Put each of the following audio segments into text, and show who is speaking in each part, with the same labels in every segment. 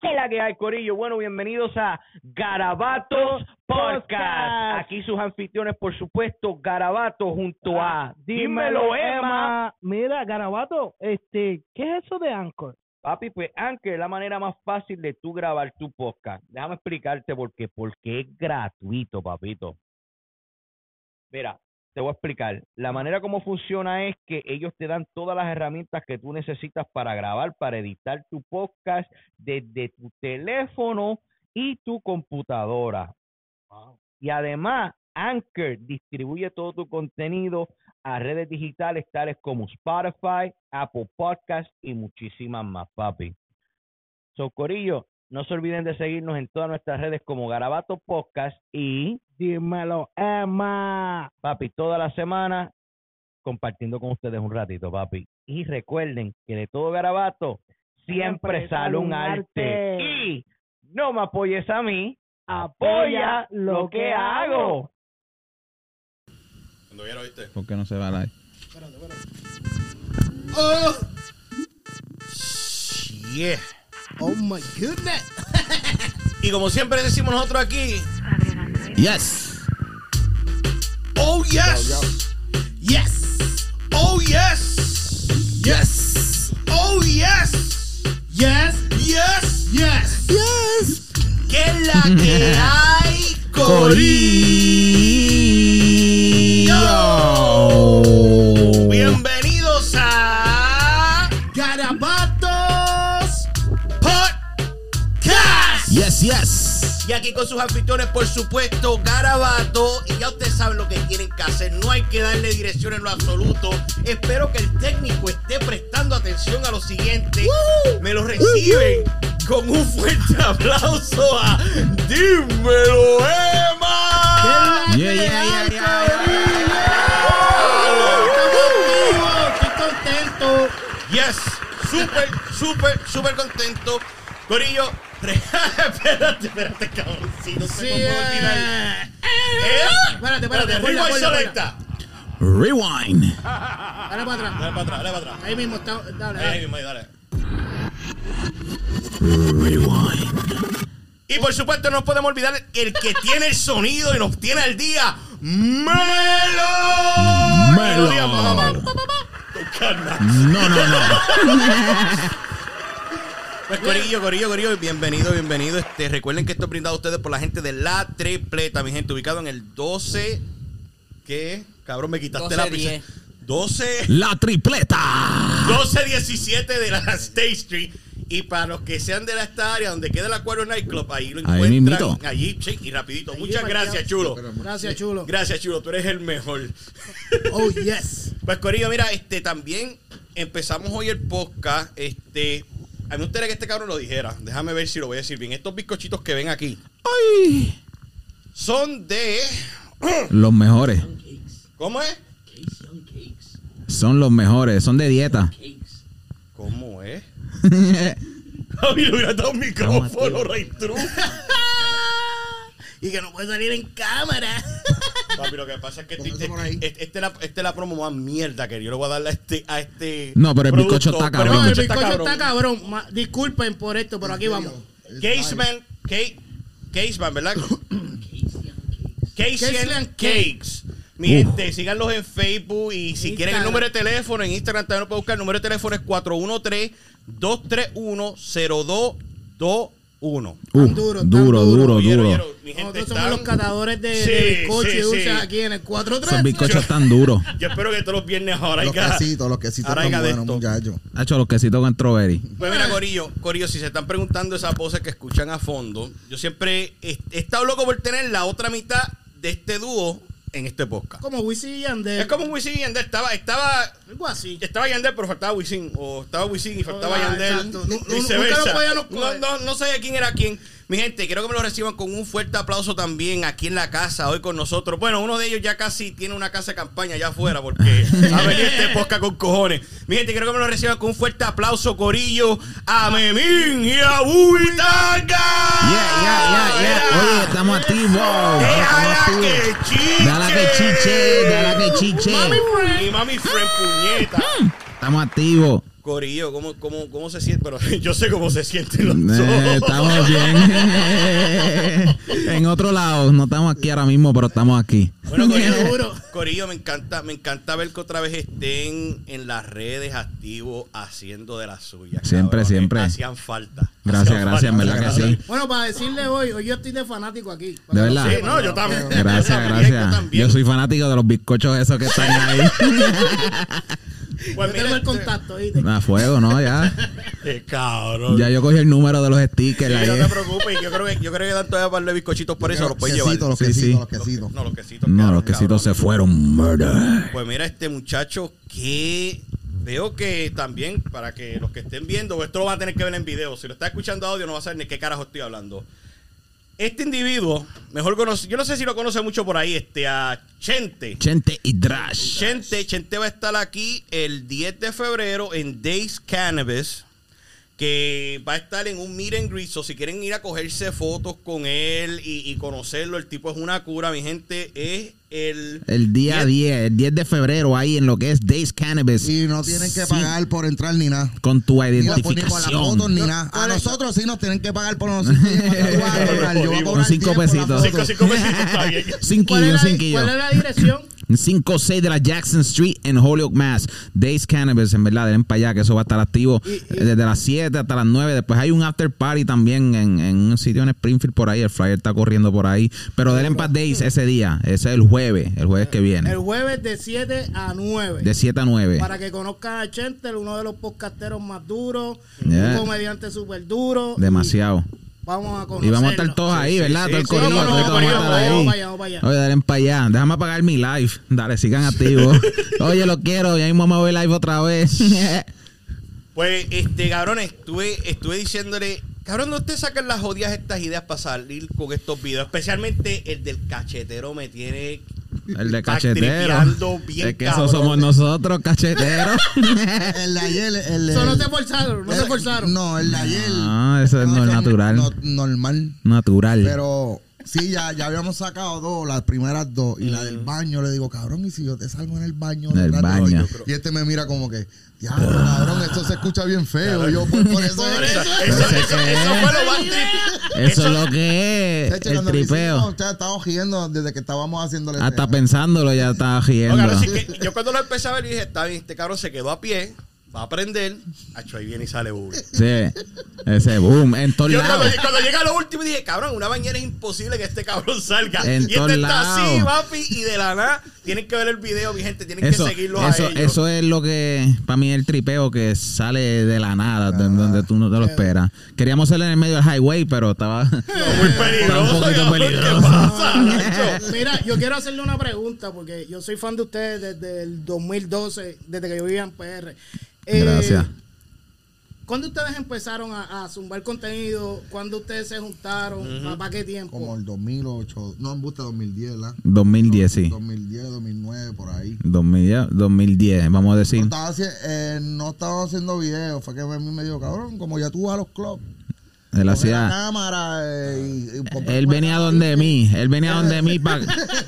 Speaker 1: ¿Qué la que hay, Corillo? Bueno, bienvenidos a Garabatos Podcast. Aquí sus anfitriones, por supuesto, Garabato junto a Dímelo, Emma.
Speaker 2: Mira, Garabato, este, ¿qué es eso de Anchor?
Speaker 1: Papi, pues Anchor es la manera más fácil de tú grabar tu podcast. Déjame explicarte por qué. Porque es gratuito, papito. Mira, te voy a explicar. La manera como funciona es que ellos te dan todas las herramientas que tú necesitas para grabar, para editar tu podcast desde tu teléfono y tu computadora. Y además, Anchor distribuye todo tu contenido a redes digitales tales como Spotify, Apple Podcasts y muchísimas más, papi. Socorillo, no se olviden de seguirnos en todas nuestras redes como Garabato Podcast y
Speaker 2: Dímelo, Emma.
Speaker 1: papi, toda la semana compartiendo con ustedes un ratito, papi. Y recuerden que de todo garabato siempre, sale un arte. Y no me apoyes a mí, apoya lo que hago.
Speaker 3: Cuando viera, ¿viste?
Speaker 4: ¿Por qué no se va a live?
Speaker 3: ¡Oh! Yeah.
Speaker 5: Oh my goodness.
Speaker 3: Y como siempre decimos nosotros aquí,
Speaker 4: Yes.
Speaker 3: oh yes. Yes. Oh yes. Yes. Oh yes.
Speaker 5: Yes,
Speaker 3: Yes.
Speaker 5: yes, yes.
Speaker 3: ¿Qué es la que hay, Corillo? Y aquí con sus anfitriones, por supuesto, Garabato. Y ya ustedes saben lo que tienen que hacer. No hay que darle dirección en lo absoluto. Espero que el técnico esté prestando atención a lo siguiente. Me lo reciben con un fuerte aplauso a Dímelo, Emma.
Speaker 4: Yeah, yeah, yeah,
Speaker 5: estoy contento.
Speaker 3: Yes, súper, súper, súper contento. Corillo, espérate, espérate, cabroncito.
Speaker 5: Sí, eh.
Speaker 3: ¿Eh?
Speaker 5: Espérate, espérate,
Speaker 3: Rewind selecta.
Speaker 4: Rewind.
Speaker 5: Dale para
Speaker 3: Dale
Speaker 5: atrás.
Speaker 3: para atrás, dale para atrás.
Speaker 5: Ahí mismo está. Dale,
Speaker 3: Ahí
Speaker 5: dale.
Speaker 3: mismo, ahí, dale.
Speaker 4: Rewind.
Speaker 3: Y por supuesto no podemos olvidar el que tiene el sonido y nos tiene al día. ¡Melo!
Speaker 4: Melo. No, no, no.
Speaker 3: Pues Corillo, Corillo, Corillo, bienvenido, bienvenido. Este, recuerden que esto es brindado a ustedes por la gente de La Tripleta, mi gente, ubicado en el 12. ¿Qué? Cabrón, me quitaste la pizza. 12.
Speaker 4: La tripleta.
Speaker 3: 1217 de la State Street. Y para los que sean de esta área donde queda el Acuario Nightclub, ahí lo
Speaker 4: Ahí
Speaker 3: encuentran. allí, sí, y rapidito. Muchas gracias, chulo.
Speaker 5: Gracias, chulo.
Speaker 3: Gracias, chulo. Tú eres el mejor.
Speaker 5: Oh, yes.
Speaker 3: Pues Corillo, mira, este también empezamos hoy el podcast. Este, a mí me gustaría que este cabrón lo dijera. Déjame ver si lo voy a decir bien. Estos bizcochitos que ven aquí
Speaker 4: Ay.
Speaker 3: son de.
Speaker 4: Los mejores.
Speaker 3: ¿Cómo es?
Speaker 4: Son los mejores. Son de dieta.
Speaker 3: ¿Cómo es? Javi le hubiera dado un micrófono, Ray True.
Speaker 5: Y que no puede salir en cámara.
Speaker 3: Papi, lo que pasa es que este, este, este es la, este es la promo más mierda que yo le voy a darle a este. A este
Speaker 4: No, pero el bizcocho está cabrón.
Speaker 5: No, el
Speaker 3: bizcocho
Speaker 5: bizcocho está cabrón. Ma- Disculpen por esto, pero aquí vamos.
Speaker 3: Caseman, Caseman, ¿verdad? And Cakes. Mi gente, síganlos en Facebook y si quieren el número de teléfono, en Instagram también lo pueden buscar. El número de teléfono es 413-231-0221.
Speaker 4: Uh,
Speaker 5: Tan duro,
Speaker 4: duro,
Speaker 5: tan
Speaker 4: duro,
Speaker 5: duro.
Speaker 4: Duro.
Speaker 3: oyeron, Mi gente
Speaker 5: Nosotros somos los catadores de,
Speaker 3: Sí,
Speaker 5: de bizcocho
Speaker 3: sí,
Speaker 5: y dulces
Speaker 3: sí.
Speaker 5: aquí en el 4-3.
Speaker 4: Esos bizcochos están duros.
Speaker 3: Yo espero que todos los viernes ahora
Speaker 6: Los quesitos, los quesitos
Speaker 3: de
Speaker 6: buenos,
Speaker 3: esto.
Speaker 6: muchachos.
Speaker 4: Ha hecho los quesitos con strawberry.
Speaker 3: Pues mira, Corillo, Corillo, si se están preguntando esas voces que escuchan a fondo, yo siempre he, he estado loco por tener la otra mitad de este dúo en este podcast.
Speaker 5: Como Wisin y Yandel.
Speaker 3: Es como Wisin y Yandel. Estaba, estaba,
Speaker 5: Algo así.
Speaker 3: estaba Yandel, pero faltaba Wisin. O estaba Wisin y faltaba
Speaker 5: Ah,
Speaker 3: Yandel. No,
Speaker 5: coger.
Speaker 3: no, no sabía quién era quién. Mi gente, quiero que me lo reciban con un fuerte aplauso también aquí en la casa, hoy con nosotros. Bueno, uno de ellos ya casi tiene una casa de campaña allá afuera porque ha venido este podcast con cojones. Mi gente, quiero que me lo reciban con un fuerte aplauso, Corillo, a Memín y a Buitanga.
Speaker 4: Yeah, yeah, yeah, yeah. Oye, estamos activos.
Speaker 3: Déjala
Speaker 4: Estamos
Speaker 3: que chiche.
Speaker 4: Dala que chiche, dala que chiche.
Speaker 3: Y mami friend, puñeta.
Speaker 4: Estamos activos.
Speaker 3: Corillo, ¿cómo, cómo, ¿cómo se siente? Pero yo sé cómo se sienten los dos.
Speaker 4: Eh, estamos bien. en otro lado, no estamos aquí ahora mismo, pero estamos aquí.
Speaker 3: Bueno, Corillo. Corillo, me encanta, me encanta ver que otra vez estén en las redes activos haciendo de las suyas.
Speaker 4: Siempre, siempre.
Speaker 3: Hacían falta.
Speaker 4: Gracias,
Speaker 3: Hacían
Speaker 4: gracias, en verdad que sí.
Speaker 5: Bueno, para decirle hoy, hoy yo estoy de fanático aquí.
Speaker 4: De verdad.
Speaker 3: Sí, no, yo también.
Speaker 4: Gracias, gracias.
Speaker 3: yo también.
Speaker 4: Yo soy fanático de los bizcochos esos que están ahí.
Speaker 3: Pues
Speaker 5: Yo tengo el
Speaker 3: este-
Speaker 5: contacto, ¿viste?
Speaker 4: A fuego, ¿no? Ya.
Speaker 3: Qué cabrón.
Speaker 4: Ya yo cogí el número de los stickers
Speaker 3: Sí, no
Speaker 4: ahí.
Speaker 3: te preocupes, yo creo que yo creo que dan todavía para de bizcochitos por eso, los puedes llevar.
Speaker 6: Los
Speaker 4: Sí,
Speaker 6: quesitos,
Speaker 4: sí.
Speaker 6: los quesitos.
Speaker 3: No, los quesitos.
Speaker 4: No,
Speaker 3: quedaron,
Speaker 4: los quesitos se
Speaker 3: cabrón.
Speaker 4: fueron. Murder.
Speaker 3: Pues mira, este muchacho que veo que también, para que los que estén viendo, esto lo van a tener que ver en video. Si lo está escuchando audio, no va a saber ni qué carajo estoy hablando. Este individuo, mejor conocido, yo no sé si lo conoce mucho por ahí, este, a Chente.
Speaker 4: Chente y Drash.
Speaker 3: Chente, Chente va a estar aquí el 10 de febrero en Days Cannabis, que va a estar en un meet and greet. So, si quieren ir a cogerse fotos con él y, y conocerlo, el tipo es una cura, mi gente. Es el.
Speaker 4: El día 10, el 10 de febrero, ahí en lo que es Days Cannabis.
Speaker 6: Y no tienen que
Speaker 4: Sí,
Speaker 6: pagar por entrar ni nada.
Speaker 4: Con tu
Speaker 6: Ni la, ni
Speaker 4: identificación.
Speaker 6: ni nada. A nosotros sí nos tienen que pagar por nosotros.
Speaker 3: Con
Speaker 6: cobrar
Speaker 4: cinco
Speaker 6: 10 por la
Speaker 4: pesitos.
Speaker 6: foto.
Speaker 3: Cinco, cinco besitos, está bien.
Speaker 5: ¿Cuál
Speaker 4: Cinquillo,
Speaker 5: es, la,
Speaker 4: cinquillo.
Speaker 5: ¿Cuál es la dirección?
Speaker 4: 56 de la Jackson Street en Holyoke, Mass. Days Cannabis, en verdad, den para allá, que eso va a estar activo
Speaker 5: Y- y-
Speaker 4: desde las 7 hasta las 9. Después hay un after party también en, en un sitio en Springfield por ahí. El flyer está corriendo por ahí. Pero denle para Days ese día. Ese es el jueves, el jueves que viene.
Speaker 5: El jueves de 7 a 9.
Speaker 4: De 7 a 9.
Speaker 5: Para que conozcan a Chenter, uno de los podcasteros más duros,
Speaker 4: Yeah.
Speaker 5: un comediante súper duro.
Speaker 4: Demasiado.
Speaker 5: Y Vamos a conocerlo.
Speaker 4: Y vamos a estar todos ahí, ¿verdad? Todo el
Speaker 5: no,
Speaker 4: vamos a
Speaker 5: vamos
Speaker 4: estar ahí. Oye, dale para allá. Déjame apagar mi live. Dale, sigan activos. Oye, lo quiero. Ya mismo me voy live otra vez.
Speaker 3: Pues, este, cabrón, estuve, estuve diciéndole, cabrón, no te sacan las jodidas estas ideas para salir con estos videos. Especialmente el del cachetero me tiene
Speaker 4: El de cachetero.
Speaker 3: bien
Speaker 4: Es que
Speaker 3: cabrón.
Speaker 4: esos somos nosotros, cacheteros.
Speaker 6: El de ayer, el de-
Speaker 5: Eso no se forzaron, no se
Speaker 6: el-
Speaker 5: forzaron.
Speaker 6: No, el de ayer.
Speaker 4: No, eso es
Speaker 6: no,
Speaker 4: natural.
Speaker 6: no- normal.
Speaker 4: Natural.
Speaker 6: Pero sí, ya, ya habíamos sacado dos, las primeras dos. Y la del baño, le digo, cabrón, ¿y si yo te salgo en el baño?
Speaker 4: En el
Speaker 6: detrás de-
Speaker 4: baño.
Speaker 6: Y este me mira como que, ya, cabrón, esto se escucha bien feo. Yo, pues, por eso
Speaker 3: Por
Speaker 6: es
Speaker 3: eso,
Speaker 6: que-
Speaker 3: eso, eso- eso
Speaker 4: eso es lo que es.
Speaker 6: De hecho,
Speaker 4: El
Speaker 6: cuando lo hicimos,
Speaker 4: tripeo.
Speaker 6: ya estábamos riendo desde que estábamos haciéndole.
Speaker 4: Hasta pensándolo ya estaba riendo.
Speaker 3: No, cabrón, sí que yo cuando lo empecé a ver dije, está bien, este cabrón se quedó a pie, va a aprender, acho, ahí viene y sale uno.
Speaker 4: Sí. Ese boom. En todos
Speaker 3: cuando, llega a lo último dije, cabrón, una bañera es imposible que este cabrón salga.
Speaker 4: En
Speaker 3: y este está así, papi, y de la nada, tienen que ver el video, mi gente, tienen
Speaker 4: Eso,
Speaker 3: que seguirlo
Speaker 4: eso,
Speaker 3: a ellos.
Speaker 4: eso es lo que para mí el tripeo que sale de la nada, de- donde tú no te lo esperas. Queríamos hacerlo en el medio del highway, pero estaba
Speaker 3: muy
Speaker 4: Está un
Speaker 3: peligroso.
Speaker 4: poquito peligroso.
Speaker 3: ¿Qué pasa?
Speaker 5: Mira, yo quiero hacerle una pregunta porque yo soy fan de ustedes desde el 2012, desde que yo vivía en PR. Eh,
Speaker 4: Gracias.
Speaker 5: ¿Cuándo ustedes empezaron a, a zumbar contenido? ¿Cuándo ustedes se juntaron? ¿Para qué tiempo?
Speaker 6: Como el 2008, no, en busca 2010, ¿verdad?
Speaker 4: 2010, sí.
Speaker 6: 2010, 2009, por ahí.
Speaker 4: 2010, 2010, vamos a
Speaker 6: No
Speaker 4: decir.
Speaker 6: estaba, haci- eh, no estaba haciendo videos, fue que a mí me dijo, cabrón, como ya tú vas a los clubs.
Speaker 4: Él
Speaker 6: coge la
Speaker 4: hacía
Speaker 6: cámara eh, y, y ponte
Speaker 4: él venía donde mí, él venía donde mí pa-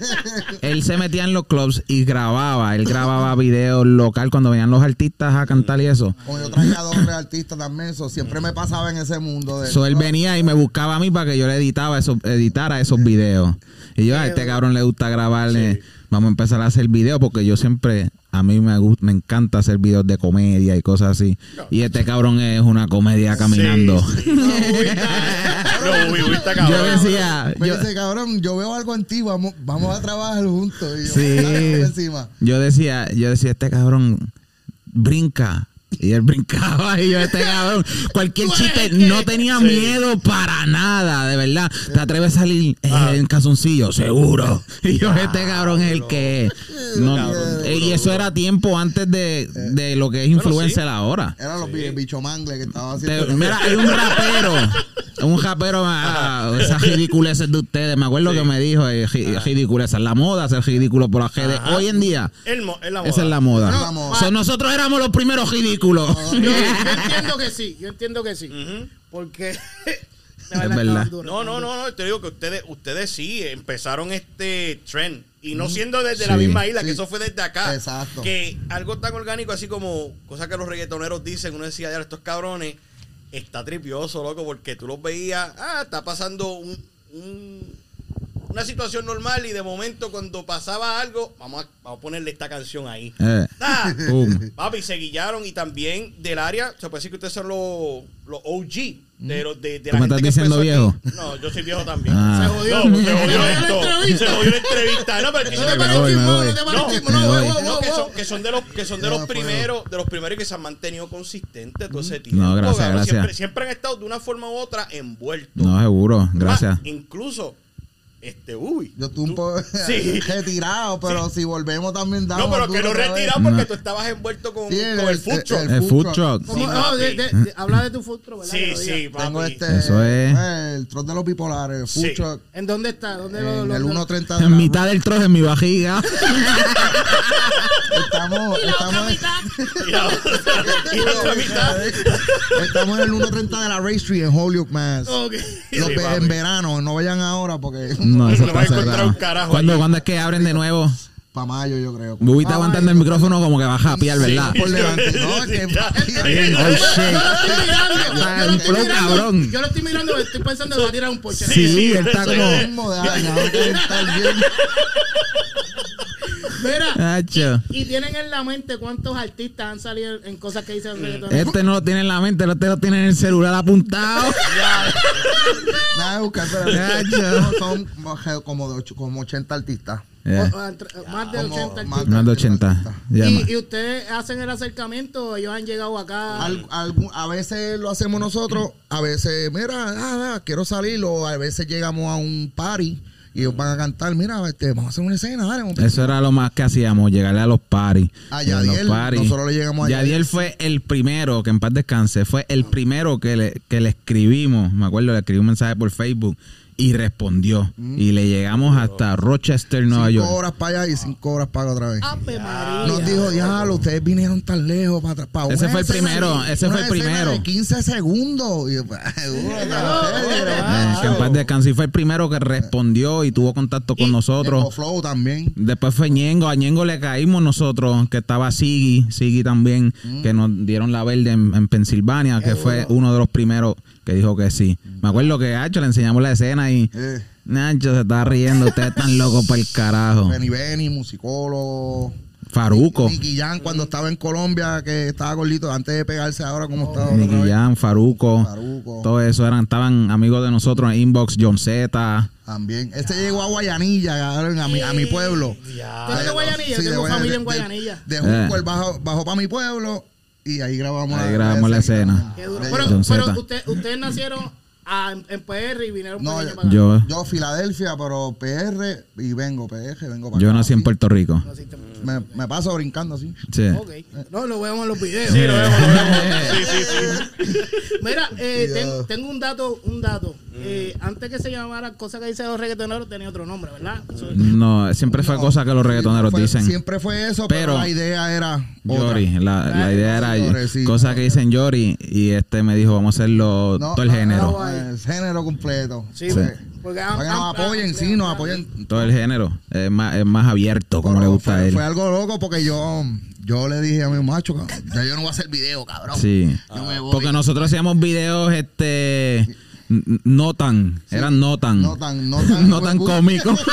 Speaker 4: él se metía en los clubs y grababa, él grababa videos local cuando venían los artistas a cantar y eso.
Speaker 6: Yo traía dos artistas también, eso siempre me pasaba en ese mundo. De,
Speaker 4: So él venía y me buscaba a mí para que yo le editaba esos, editara esos videos. Y yo, a este cabrón le gusta grabarle, vamos a empezar a hacer videos porque yo siempre, a mí me gusta, me encanta hacer videos de comedia y cosas así. Y este cabrón es una comedia caminando.
Speaker 3: Sí, sí. No, uy, uy, está cabrón.
Speaker 4: Yo decía,
Speaker 6: Me
Speaker 4: yo,
Speaker 6: dice, cabrón, yo veo algo en ti, vamos, vamos a trabajar juntos. Y yo,
Speaker 4: Sí.
Speaker 6: dale, por encima.
Speaker 4: yo decía, yo decía, este cabrón brinca. Y él brincaba y yo, este cabrón, cualquier chiste, no tenía miedo para nada, de verdad. ¿Te atreves a salir eh, en calzoncillo? Seguro. Y yo, este cabrón es el que... no- eh, y eso era tiempo antes de, de lo que es influencer ahora.
Speaker 6: Eran los bi- bicho mangle que estaban
Speaker 4: Te-
Speaker 6: haciendo.
Speaker 4: mira, hay un rapero, un rapero, ah, esas ridiculeces de ustedes, me acuerdo que me dijo, eh, ri- ridiculeces, la moda hacer ridículo por las redes. Hoy en día,
Speaker 3: El mo- es la moda.
Speaker 4: esa es la moda.
Speaker 6: La.
Speaker 4: So, nosotros éramos los primeros ridículos.
Speaker 5: Yo, yo entiendo que sí, yo entiendo que sí. Porque
Speaker 4: Es verdad.
Speaker 3: No, no, no, no, te digo que ustedes, ustedes sí empezaron este trend. Y no siendo desde
Speaker 4: Sí.
Speaker 3: la misma isla, que eso fue desde acá.
Speaker 6: Exacto.
Speaker 3: Que algo tan orgánico así como cosas que los reggaetoneros dicen, uno decía, ya estos cabrones, está tripioso, loco, porque tú los veías, ah, está pasando un- un- una situación normal y de momento cuando pasaba algo, vamos a, vamos a ponerle esta canción ahí.
Speaker 4: Eh,
Speaker 3: Ah,
Speaker 4: pum.
Speaker 3: Papi, se guillaron y también del área, se puede decir que ustedes son los, los OG de, los- de, de
Speaker 4: ¿Tú me estás
Speaker 3: que
Speaker 4: diciendo
Speaker 3: aquí.
Speaker 4: viejo?
Speaker 3: No, yo soy viejo también.
Speaker 4: Ah.
Speaker 5: Se jodió.
Speaker 3: No, pues se jodió esto.
Speaker 5: entrevista.
Speaker 3: Se jodió la entrevista. No, pero
Speaker 5: ¿No
Speaker 3: que-
Speaker 5: te
Speaker 4: Me
Speaker 5: parece
Speaker 4: voy, me
Speaker 5: chismoso?
Speaker 4: voy.
Speaker 5: ¿No
Speaker 3: que son, que son de los que son de
Speaker 6: No,
Speaker 3: los
Speaker 6: fue-
Speaker 3: primeros, de los primeros que se han mantenido consistentes todo ese tiempo.
Speaker 4: No, gracias.
Speaker 3: Siempre, siempre han estado de una forma u otra envueltos.
Speaker 4: No, seguro. Gracias.
Speaker 3: incluso, este, uy.
Speaker 6: Yo estuve un poco
Speaker 3: Sí.
Speaker 6: retirado, pero si volvemos también damos
Speaker 3: No, pero que no
Speaker 6: vez.
Speaker 3: retirado porque
Speaker 4: No.
Speaker 3: tú estabas envuelto con,
Speaker 6: Sí,
Speaker 3: con el food truck.
Speaker 4: El food truck.
Speaker 5: No, de- de- de- habla de tu futuro, ¿verdad? Que
Speaker 3: Sí, sí, papi.
Speaker 6: Tengo este,
Speaker 4: Eso es.
Speaker 6: eh, el truck de los bipolares, el food
Speaker 3: Sí.
Speaker 6: truck,
Speaker 5: ¿En dónde está? ¿Dónde lo,
Speaker 6: en
Speaker 5: lo-
Speaker 6: el
Speaker 5: lo-
Speaker 6: 1.30 de
Speaker 4: En
Speaker 6: la-
Speaker 4: mitad del trozo en mi vajiga.
Speaker 6: Estamos, estamos,
Speaker 3: Y la otra, y la otra mitad.
Speaker 6: estamos en el 1.30 de la Ray Street en Holyoke, Mass.
Speaker 5: Ok.
Speaker 6: Los en verano, no vayan ahora porque
Speaker 4: No, eso
Speaker 3: No va a encontrar un carajo
Speaker 4: ¿Cuándo. ¿Cuándo es que abren de nuevo?
Speaker 6: para mayo yo creo.
Speaker 4: Bubi está aguantando el micrófono como que va a japear, ¿verdad?
Speaker 6: Por delante. No, que.
Speaker 4: Oh,
Speaker 5: Yo lo estoy mirando. Yo lo estoy mirando.
Speaker 4: cabrón.
Speaker 5: Yo lo estoy mirando y estoy pensando que va a tirar un poche.
Speaker 4: Sí, él está como...
Speaker 5: Mira, y tienen en la mente cuántos artistas han salido en cosas que dicen.
Speaker 4: Este no lo tiene en la mente, este lo tiene en el celular apuntado.
Speaker 6: Nada buscar, pero son como, de ocho- como 80 artistas.
Speaker 5: O- o entre- Más de
Speaker 6: Como
Speaker 5: 80
Speaker 6: más
Speaker 5: artistas.
Speaker 4: más de 80. Ya, ma-
Speaker 5: Y, y ustedes hacen el acercamiento, ellos han llegado acá.
Speaker 6: Al- a veces lo hacemos nosotros, a veces, mira, ah, ah, quiero salir, o a veces llegamos a un party y ellos van a cantar, mira, este, vamos a hacer una escena, dale. vamos a-
Speaker 4: Eso era lo más que hacíamos, llegarle a los paris.
Speaker 6: A Yadiel, nosotros le llegamos a
Speaker 4: Yadiel
Speaker 6: Yadiel.
Speaker 4: fue el primero, que en paz descanse, fue el primero que le, que le escribimos, me acuerdo, le escribí un mensaje por Facebook y respondió. Y le llegamos hasta Rochester, Nueva
Speaker 6: cinco
Speaker 4: York.
Speaker 6: horas para allá y cinco horas para otra vez.
Speaker 5: Ave María.
Speaker 6: Nos dijo, diablo, ustedes vinieron tan lejos para, para
Speaker 4: Ese fue el primero,
Speaker 6: de-
Speaker 4: ese
Speaker 6: una
Speaker 4: fue el primero.
Speaker 6: De 15 segundos. Y
Speaker 4: que en paz descanse. Y fue el primero que respondió y tuvo contacto con
Speaker 6: Eco
Speaker 4: nosotros.
Speaker 6: Flow también.
Speaker 4: Después fue Ñengo, a Ñengo le caímos nosotros, que estaba Sigi, Sigi también, que nos dieron la verde en, en Pensilvania, que fue uno de los primeros que dijo que sí. Me acuerdo que a Hacho le enseñamos la escena y
Speaker 6: Eh,
Speaker 4: Nacho se estaba riendo, ustedes están locos para el carajo.
Speaker 6: Benny Benny, musicólogo.
Speaker 4: Faruco,
Speaker 6: Nicky Jam cuando estaba en Colombia, que estaba gordito, antes de pegarse ahora como estaba.
Speaker 4: Nicky. Jam, Faruco,
Speaker 6: Faruco.
Speaker 4: todo eso eran, estaban amigos de nosotros en Inbox, John Z.
Speaker 6: También. Este llegó a Guayanilla, a mi, a mi pueblo.
Speaker 5: ¿Tú eres de Guayanilla?
Speaker 6: Sí,
Speaker 5: Yo
Speaker 6: de
Speaker 5: tengo familia en
Speaker 6: de-
Speaker 5: Guayanilla.
Speaker 6: De,
Speaker 4: Eh.
Speaker 6: Junco, él bajó, bajó para mi pueblo y ahí grabamos
Speaker 4: Ahí grabamos la escena.
Speaker 5: Qué duro.
Speaker 6: Le
Speaker 5: Pero, pero usted- ustedes nacieron ah, en, PR y vinieron
Speaker 6: No,
Speaker 5: pequeños para acá.
Speaker 4: Yo,
Speaker 6: Yo, Filadelfia, pero PR y vengo, PR, vengo para
Speaker 4: yo
Speaker 6: acá.
Speaker 4: nací en Puerto Rico.
Speaker 6: Me, me paso brincando así.
Speaker 4: Sí.
Speaker 5: Ok. No, lo vemos en los videos.
Speaker 3: Sí, lo vemos, lo vemos. Sí, sí, sí.
Speaker 5: Mira, eh, ten- tengo un dato, un dato. Eh, antes que se llamara cosa que dice los reggaetoneros tenía otro nombre, ¿verdad?
Speaker 4: No, siempre fue
Speaker 6: No,
Speaker 4: cosa que los reggaetoneros
Speaker 6: fue-
Speaker 4: dicen.
Speaker 6: Siempre fue eso, pero,
Speaker 4: Pero-
Speaker 6: la idea era.
Speaker 4: Yori, la, la idea era
Speaker 6: Yori, sí.
Speaker 4: cosa que dicen Yori y este me dijo vamos a hacerlo
Speaker 6: No,
Speaker 4: todo el
Speaker 6: no,
Speaker 4: género,
Speaker 5: no,
Speaker 6: El género completo.
Speaker 5: Sí,
Speaker 4: Sí.
Speaker 5: porque
Speaker 6: Para
Speaker 5: han-
Speaker 6: que nos apoyen, sí, nos apoyen.
Speaker 4: todo el género es más, es más abierto como
Speaker 6: Pero
Speaker 4: le gusta
Speaker 6: fue,
Speaker 4: a él.
Speaker 6: fue algo loco porque yo, yo le dije a mi macho, cabrón, ya yo no voy a hacer video, cabrón.
Speaker 4: Sí,
Speaker 6: Yo me voy.
Speaker 4: porque nosotros hacíamos videos este no tan, eran no tan,
Speaker 6: No tan, no tan,
Speaker 4: no tan cómicos.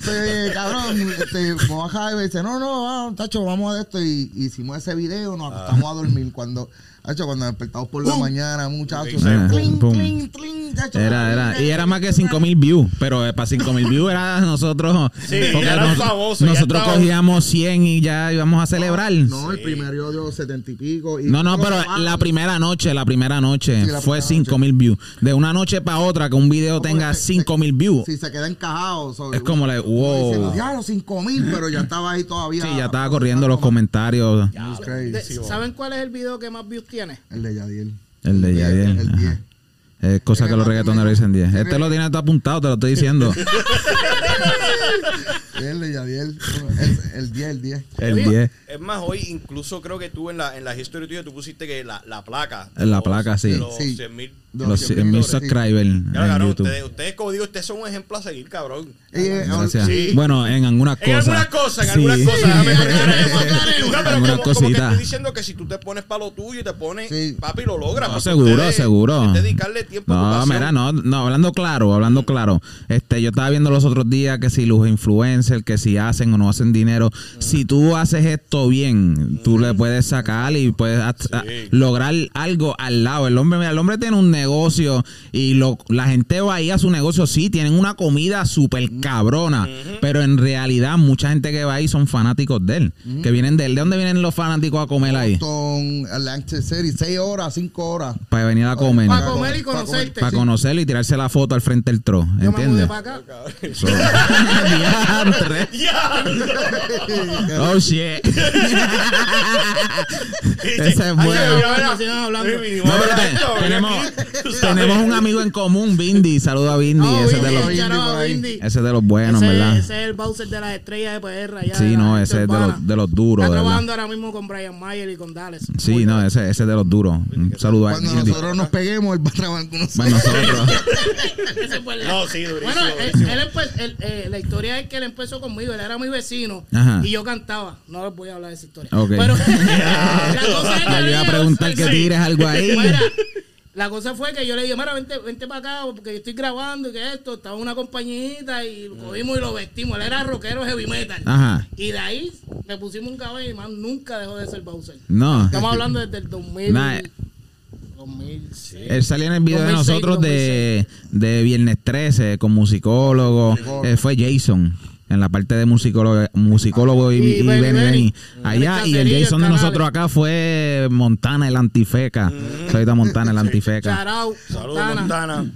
Speaker 6: Sí, cabrón, este, baja y me dice, no, no, vamos, tacho, vamos a esto. Y hicimos ese video, nos acostamos a dormir. Cuando, tacho, cuando despertamos por la mañana, muchachos, tacho,
Speaker 4: Era, era, y era más que 5000 views, pero eh, para 5000 views era nosotros,
Speaker 3: Sí, ya eran famosos, ya
Speaker 4: nosotros cogíamos 100 y ya íbamos a celebrar.
Speaker 6: No, el primero dio setenta y pico. y-
Speaker 4: No, no, pero la primera noche, la primera noche
Speaker 6: Sí, la
Speaker 4: fue
Speaker 6: primera
Speaker 4: 5 mil views. De una noche para otra, que un video tenga
Speaker 6: se-
Speaker 4: 5 mil views.
Speaker 6: Si se queda encajado.
Speaker 4: Es como la- wow.
Speaker 6: Los cinco mil, pero ya estaba ahí todavía.
Speaker 4: Sí, ya estaba corriendo los comentarios.
Speaker 5: ¿Saben cuál es el video que más views tiene?
Speaker 6: El de Yadiel.
Speaker 4: El de Yadiel.
Speaker 6: El
Speaker 4: ajá.
Speaker 6: 10.
Speaker 4: Es cosa que los reggaetoneros dicen 10.
Speaker 6: Tiene-
Speaker 4: Este lo tiene todo apuntado, te lo estoy diciendo.
Speaker 6: Yadiel, Yadiel. El, el 10, el 10.
Speaker 4: El
Speaker 3: Oye,
Speaker 4: 10.
Speaker 3: Es más, hoy incluso creo que tú en la, en la historia tuya tú pusiste que la, la placa.
Speaker 4: En la
Speaker 3: los-
Speaker 4: placa, sí.
Speaker 3: de Los
Speaker 6: Sí.
Speaker 3: 100 mil.
Speaker 4: Los 100 mil subscribers en YouTube.
Speaker 3: ustedes, ustedes, como digo, ustedes son un ejemplo a seguir, cabrón.
Speaker 6: Eh.
Speaker 3: Sí.
Speaker 4: Bueno, en algunas
Speaker 3: En
Speaker 4: cosas.
Speaker 3: algunas cosas, en
Speaker 4: Sí.
Speaker 3: algunas cosas. aclararemos, aclararemos. No, pero
Speaker 4: Algunas cositas.
Speaker 3: estoy diciendo que si tú te pones para lo tuyo y te pones,
Speaker 6: Sí.
Speaker 3: papi, lo logras.
Speaker 4: No, seguro,
Speaker 3: ustedes-
Speaker 4: seguro.
Speaker 3: dedicarle tiempo a
Speaker 4: No,
Speaker 3: pasión.
Speaker 4: mira, no, no, hablando claro, hablando claro. Este, yo estaba viendo los otros días que si los influencers, que si hacen o no hacen dinero, si tú haces esto bien, tú le puedes sacar y puedes lograr algo al lado. El hombre, mira, el hombre tiene un negocio y lo, la gente va ahí a su negocio, sí, tienen una comida súper cabrona, pero en realidad mucha gente que va ahí son fanáticos de él, que vienen de él. ¿De dónde vienen los fanáticos a comer ahí?
Speaker 6: City, 6 horas, 5 horas.
Speaker 4: Para venir a comer.
Speaker 5: Para
Speaker 6: Pa'
Speaker 5: comer y conocerte.
Speaker 4: Para conocerlo y tirarse la foto al frente del tro.
Speaker 5: Yo me mudé
Speaker 4: ¿Entiendes?
Speaker 5: para acá.
Speaker 4: So-
Speaker 3: ¡Ya!
Speaker 4: Oh shit. Ese es bueno. No, pero te- tenemos, tenemos un amigo en común, Bindi. Saluda a Bindi.
Speaker 5: Oh,
Speaker 4: ese, es de los,
Speaker 6: Bindi
Speaker 5: shout out
Speaker 6: por
Speaker 5: a
Speaker 6: ahí.
Speaker 5: Windy.
Speaker 4: ese es de los buenos,
Speaker 5: ese,
Speaker 4: ¿verdad?
Speaker 5: ese es el Bowser de las estrellas de PR allá.
Speaker 4: Sí, no, ese es de los, de los duros,
Speaker 5: Está
Speaker 4: de
Speaker 5: trabajando
Speaker 4: verdad.
Speaker 5: ahora mismo con Brian Mayer y con Dallas.
Speaker 4: Sí, no, ese, ese es de los duros. Un saludo a
Speaker 6: Cuando
Speaker 4: Bindi.
Speaker 6: nosotros nos peguemos, él va a trabajar con nosotros.
Speaker 4: Bueno, nosotros.
Speaker 5: Ese fue el-
Speaker 3: No, sí, durísimo.
Speaker 5: Bueno, él,
Speaker 3: durísimo.
Speaker 5: él empe- él, eh, la historia es que él empezó conmigo, él era mi vecino
Speaker 4: Ajá.
Speaker 5: y yo cantaba. No les voy a hablar de esa historia.
Speaker 4: Ok.
Speaker 5: Pero la cosa es que
Speaker 4: Yo iba a preguntar que tires algo ahí.
Speaker 5: Mira, la cosa fue que yo le dije, mira, vente, vente para acá porque yo estoy grabando y que esto, estaba una compañita y lo cogimos y lo vestimos. Él era rockero heavy metal.
Speaker 4: Ajá.
Speaker 5: Y de ahí le pusimos un cabello y más nunca dejó de ser Bowser.
Speaker 4: No.
Speaker 5: Estamos hablando desde el 2000.
Speaker 4: Nah.
Speaker 5: 2006.
Speaker 4: Él salía en el video de
Speaker 5: 2006,
Speaker 4: nosotros de, de Viernes 13 con musicólogo. Eh, fue Jason. En la parte de musicólogo, musicólogo y,
Speaker 5: Y
Speaker 4: y
Speaker 5: Benny
Speaker 4: Benny
Speaker 5: Benny.
Speaker 4: Benny.
Speaker 5: Mm.
Speaker 4: Allá,
Speaker 5: El
Speaker 4: y el Jason de nosotros acá fue Montana, el antifeca. Ahorita Montana, el antifeca.
Speaker 3: Saludos,
Speaker 5: Montana.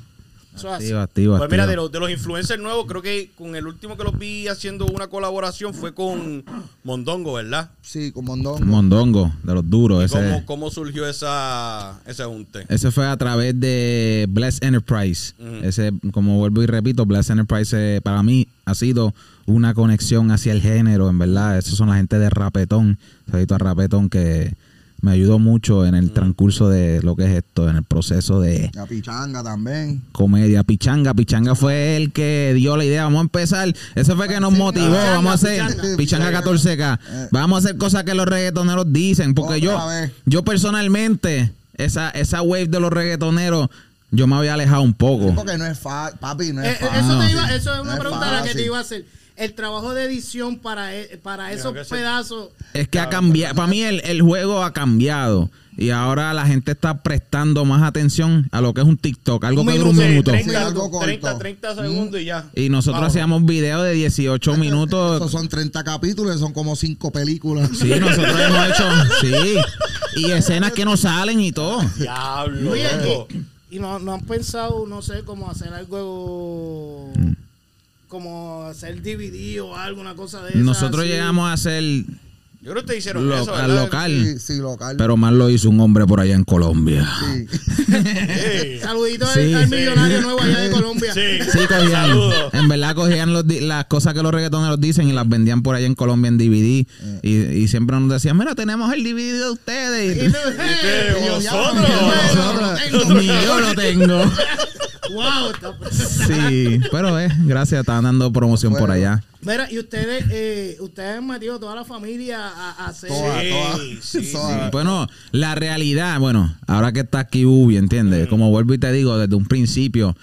Speaker 5: Eso es así.
Speaker 4: Activo,
Speaker 3: Pues mira, de los, de los influencers nuevos, creo que con el último que los vi haciendo una colaboración fue con Mondongo, ¿verdad?
Speaker 6: Sí, con Mondongo.
Speaker 4: Mondongo, de los duros. Ese,
Speaker 3: ¿Cómo, cómo surgió esa, ese junte?
Speaker 4: ese fue a través de Bless Enterprise. Ese, como vuelvo y repito, Bless Enterprise eh, para mí ha sido una conexión hacia el género, en verdad. Esos son la gente de Rapetón. Saludito a Rapetón que me ayudó mucho en el transcurso de lo que es esto, en el proceso de
Speaker 6: La pichanga también.
Speaker 4: comedia. Pichanga, Pichanga fue el que dio la idea. Vamos a empezar. Ese fue el que nos motivó.
Speaker 5: Pichanga,
Speaker 4: Vamos a hacer
Speaker 5: Pichanga.
Speaker 4: Pichanga 14K. Vamos a hacer cosas que los reggaetoneros dicen. Porque yo,
Speaker 6: vez.
Speaker 4: yo personalmente, esa, esa wave de los reggaetoneros, yo me había alejado un poco.
Speaker 6: Porque no es fácil, papi, no
Speaker 5: Eh,
Speaker 6: es
Speaker 5: eh,
Speaker 6: fácil.
Speaker 5: eso, te iba, eso es
Speaker 6: No
Speaker 5: una
Speaker 6: es
Speaker 5: pregunta a la que te iba a hacer. El trabajo de edición para, e- para esos pedazos.
Speaker 4: Es que ha cambiado. Para mí el, el juego ha cambiado. Y ahora la gente está prestando más atención a lo que es un TikTok. Algo
Speaker 5: Un
Speaker 4: que dura un
Speaker 5: minuto,
Speaker 4: minuto.
Speaker 3: 30,
Speaker 6: Sí, algo corto.
Speaker 3: 30, 30 segundos y ya.
Speaker 4: Y nosotros hacíamos videos de 18 minutos.
Speaker 6: Esos son 30 capítulos, son como 5 películas.
Speaker 4: Sí, nosotros hemos hecho, sí. Y escenas que no salen y todo.
Speaker 3: Diablo,
Speaker 5: Oye, y, y no, no han pensado, no sé, como hacer algo. Como hacer DVD o algo, una cosa de esa,
Speaker 4: Nosotros
Speaker 5: así.
Speaker 4: llegamos a hacer
Speaker 3: Yo creo que te hicieron
Speaker 4: lo-
Speaker 3: eso, ¿verdad?
Speaker 4: local,
Speaker 6: Sí, sí, local.
Speaker 4: pero más lo hizo un hombre por allá en Colombia.
Speaker 6: Sí.
Speaker 3: Sí.
Speaker 5: Saludito al-
Speaker 4: Sí.
Speaker 5: al, millonario nuevo allá de Colombia.
Speaker 3: Sí,
Speaker 4: Sí, cogían,
Speaker 3: Saludos.
Speaker 4: en verdad cogían los las cosas que los reggaetoneros dicen y las vendían por allá en Colombia en DVD. Y, y siempre nos decían, mira, tenemos el DVD de ustedes.
Speaker 5: Y
Speaker 4: Y,
Speaker 5: tú,
Speaker 3: Eh,
Speaker 5: hey,
Speaker 3: vosotros.
Speaker 5: nosotros.
Speaker 4: ni yo lo tengo.
Speaker 5: Wow, está-
Speaker 4: Sí, pero eh, gracias, estaban dando promoción por allá.
Speaker 5: Mira, y ustedes, eh, ustedes han metido toda la familia a, a hacer.
Speaker 6: Toda, toda.
Speaker 3: Sí.
Speaker 4: Bueno, la realidad, bueno, ahora que está aquí Bubi, ¿entiendes? Como vuelvo y te digo, desde un principio,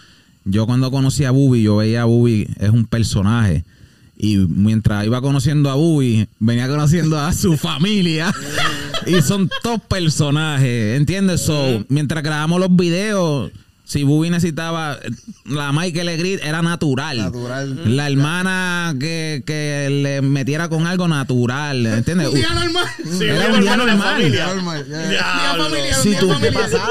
Speaker 4: yo cuando conocí a Bubi, yo veía a Bubi, es un personaje. Y mientras iba conociendo a Bubi, venía conociendo a su familia. y son todos personajes, ¿entiendes? So, mientras grabamos los videos, si Bubi necesitaba la Michael Legrit, era natural.
Speaker 6: Natural.
Speaker 4: La hermana que, que le metiera con algo natural, ¿entiendes?
Speaker 5: Un día normal.
Speaker 3: Sí,
Speaker 4: Era un día normal.
Speaker 6: Normal,
Speaker 5: día un
Speaker 4: Si tú.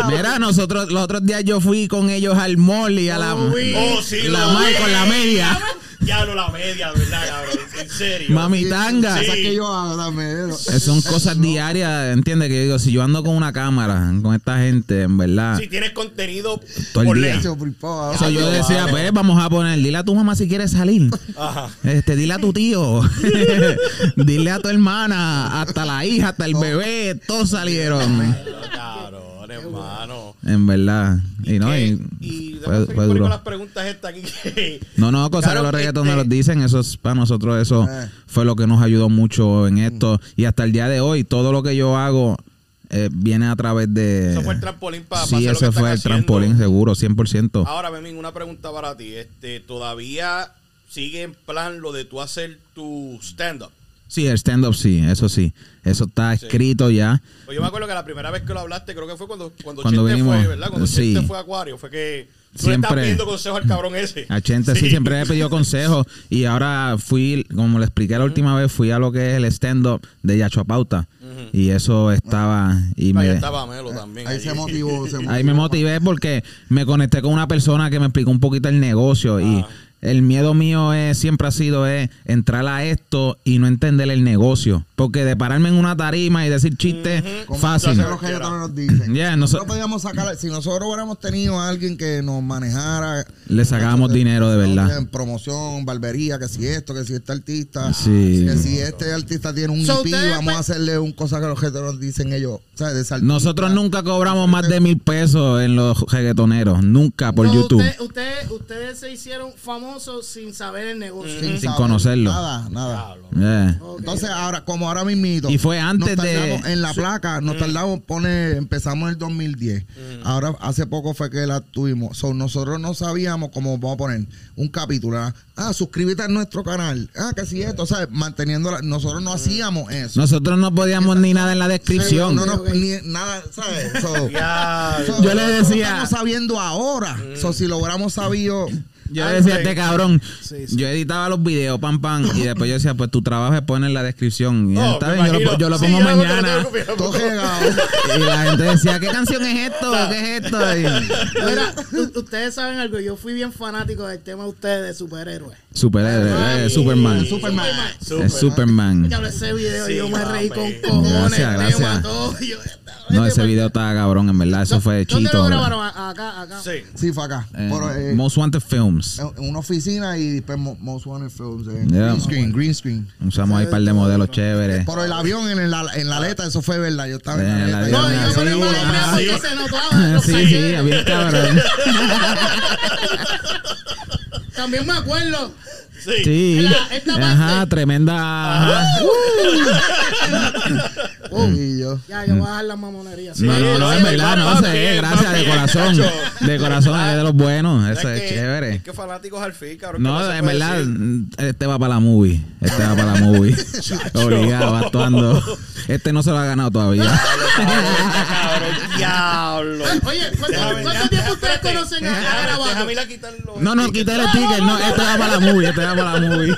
Speaker 4: Mira, nosotros los otros días yo fui con ellos al mall y a la,
Speaker 5: Oh,
Speaker 3: sí,
Speaker 4: la
Speaker 3: vi.
Speaker 4: con la media.
Speaker 3: Ya no la media, ¿verdad, cabrón? En serio.
Speaker 4: Mami tanga.
Speaker 3: Sí.
Speaker 6: Cosas que yo hago también.
Speaker 4: Eh, Son cosas diarias, ¿entiendes? Que digo, si yo ando con una cámara, con esta gente, en verdad.
Speaker 3: Si tienes contenido
Speaker 4: Todo el
Speaker 3: por
Speaker 4: día.
Speaker 3: ley.
Speaker 6: Favor.
Speaker 4: So, yo decía,
Speaker 3: vale.
Speaker 4: pues vamos a poner, dile a tu mamá si quieres salir.
Speaker 3: Ajá.
Speaker 4: Este, dile a tu tío. dile a tu hermana, hasta la hija, hasta el bebé, todos salieron.
Speaker 3: Cabrón, hermano.
Speaker 4: En verdad. Y no, y, fue, duro.
Speaker 3: con las preguntas estas aquí que...
Speaker 4: No, no, cosas
Speaker 3: Claro,
Speaker 4: que los reggaetoneros
Speaker 3: este-
Speaker 4: dicen, eso es para nosotros, eso
Speaker 6: Eh.
Speaker 4: fue lo que nos ayudó mucho en esto. Y hasta el día de hoy, todo lo que yo hago eh, viene a través de.
Speaker 3: Eso fue el trampolín para
Speaker 4: Sí, ese fue el
Speaker 3: haciendo.
Speaker 4: trampolín, seguro, 100%.
Speaker 3: Ahora, Memín, una pregunta para ti. Este, ¿Todavía sigue en plan lo de tú hacer tu stand-up?
Speaker 4: Sí, el stand-up sí, eso sí. Eso está escrito ya.
Speaker 3: Pues yo me acuerdo que la primera vez que lo hablaste, creo que fue cuando, cuando,
Speaker 4: Cuando
Speaker 3: Chente
Speaker 4: vinimos,
Speaker 3: fue, ¿verdad? Cuando
Speaker 4: sí.
Speaker 3: Chente fue a Acuario, fue que tú le
Speaker 4: Siempre.
Speaker 3: estabas pidiendo consejos al cabrón ese.
Speaker 4: A Chente sí. siempre le pidió consejos. Y ahora fui, como le expliqué la última vez, fui a lo que es el stand-up de Yacho Pauta. Y eso estaba. Y
Speaker 3: Ahí
Speaker 4: me,
Speaker 3: estaba Melo también.
Speaker 6: Ahí
Speaker 3: allí.
Speaker 6: se motivó. Se motivó.
Speaker 4: Ahí me motivé porque me conecté con una persona que me explicó un poquito el negocio y
Speaker 3: Ah.
Speaker 4: El miedo mío es, siempre ha sido es entrar a esto y no entender el negocio. Porque de pararme en una tarima y decir chistes,
Speaker 6: Como
Speaker 4: fácil.
Speaker 6: entonces los reggaetoneros nos dicen.
Speaker 4: Ya,
Speaker 6: nosotros
Speaker 4: noso-
Speaker 6: podíamos sacar, si nosotros hubiéramos tenido a alguien que nos manejara.
Speaker 4: Le sacábamos
Speaker 6: entonces,
Speaker 4: dinero de verdad.
Speaker 6: En promoción, barbería, que si esto, que si este artista.
Speaker 4: Sí.
Speaker 6: Que si este artista tiene un
Speaker 5: So,
Speaker 6: IP,
Speaker 5: ustedes
Speaker 6: vamos a hacerle un cosa que los reggaetoneros dicen ellos. ¿sabes? De ese artista.
Speaker 4: Nosotros nunca cobramos más de mil pesos en los reggaetoneros. Nunca por
Speaker 5: No,
Speaker 4: YouTube.
Speaker 5: usted- usted- ustedes se hicieron famosos sin saber el negocio.
Speaker 4: sin
Speaker 6: saber
Speaker 4: conocerlo.
Speaker 6: Nada, nada.
Speaker 4: Yeah.
Speaker 6: Entonces, ahora, como ahora mismito.
Speaker 4: Y fue antes
Speaker 6: nos
Speaker 4: de-
Speaker 6: En la placa, nos tardamos, pone, empezamos en el 2010. Ahora, hace poco fue que la tuvimos. So, nosotros no sabíamos cómo vamos a poner un capítulo. ¿verdad? Ah, suscríbete a nuestro canal. Ah, que si esto, ¿sabes? Manteniendo la- Nosotros no hacíamos eso.
Speaker 4: Nosotros no podíamos ni nada en la descripción.
Speaker 6: No, no, ni nada, ¿sabes? So,
Speaker 3: Ya,
Speaker 6: so,
Speaker 4: Yo le decía-
Speaker 6: Estamos sabiendo ahora. So, si lo hubiéramos sabido.
Speaker 4: Yo decía este cabrón,
Speaker 5: Sí, sí.
Speaker 4: yo editaba los videos, pam, pam, y después yo decía, pues tu trabajo es poner en la descripción. Y
Speaker 3: Oh,
Speaker 4: está bien, yo lo, yo pongo
Speaker 3: no
Speaker 4: mañana.
Speaker 6: Todo.
Speaker 4: Y la gente decía, ¿qué canción es esto? ¿Qué es esto? Y-
Speaker 5: Mira, ustedes saben algo, yo fui bien fanático del tema de ustedes de superhéroes.
Speaker 4: Superhéroe, eh, Superman.
Speaker 6: Superman.
Speaker 4: Es Superman.
Speaker 5: Ya hablé ese video yo me reí con cojones,
Speaker 4: Gracias, gracias.
Speaker 5: tema, todo. y yo,
Speaker 4: No, ese video estaba cabrón, en verdad. Eso fue
Speaker 5: ¿Dónde
Speaker 4: chito.
Speaker 5: lo
Speaker 4: ¿verdad?
Speaker 5: grabaron? Acá, acá.
Speaker 3: Sí.
Speaker 6: Sí, fue acá.
Speaker 4: Eh,
Speaker 6: eh,
Speaker 4: Most Wanted Films.
Speaker 6: en una oficina y después Mo- Most Wanted Films. eh,
Speaker 4: Yeah.
Speaker 6: Green screen, green screen.
Speaker 4: Usamos ahí un par de modelos chéveres.
Speaker 6: Por el avión en la, en la aleta, eso fue verdad. Yo estaba en
Speaker 4: En
Speaker 6: la aleta.
Speaker 5: No, yo me se notaba. lo
Speaker 4: Sí, sí, había cabrón.
Speaker 5: También me acuerdo.
Speaker 3: Sí.
Speaker 4: Sí.
Speaker 5: La- esta
Speaker 4: Ajá,
Speaker 5: parte-
Speaker 4: tremenda. ajá.
Speaker 6: Y yo.
Speaker 5: Ya, yo voy a dejar la mamonería.
Speaker 4: No, no, no,
Speaker 3: sí,
Speaker 4: en verdad, no sé, gracias, de corazón. De corazón, es de los buenos, eso
Speaker 3: Es
Speaker 4: es
Speaker 3: que-
Speaker 4: chévere.
Speaker 3: Es que fanáticos al fin, cabrón.
Speaker 4: No,
Speaker 3: ¿qué más se
Speaker 4: en verdad,
Speaker 3: decir?
Speaker 4: este va para la movie. Este va para la movie. Obligado, actuando. Este no se lo ha ganado todavía.
Speaker 3: Cabrón, diablo.
Speaker 5: Oye, ¿cuánto, tiempo ustedes conocen a
Speaker 3: a.
Speaker 4: No, no, quítale el ticket. No, este va para la movie. Este para la movie.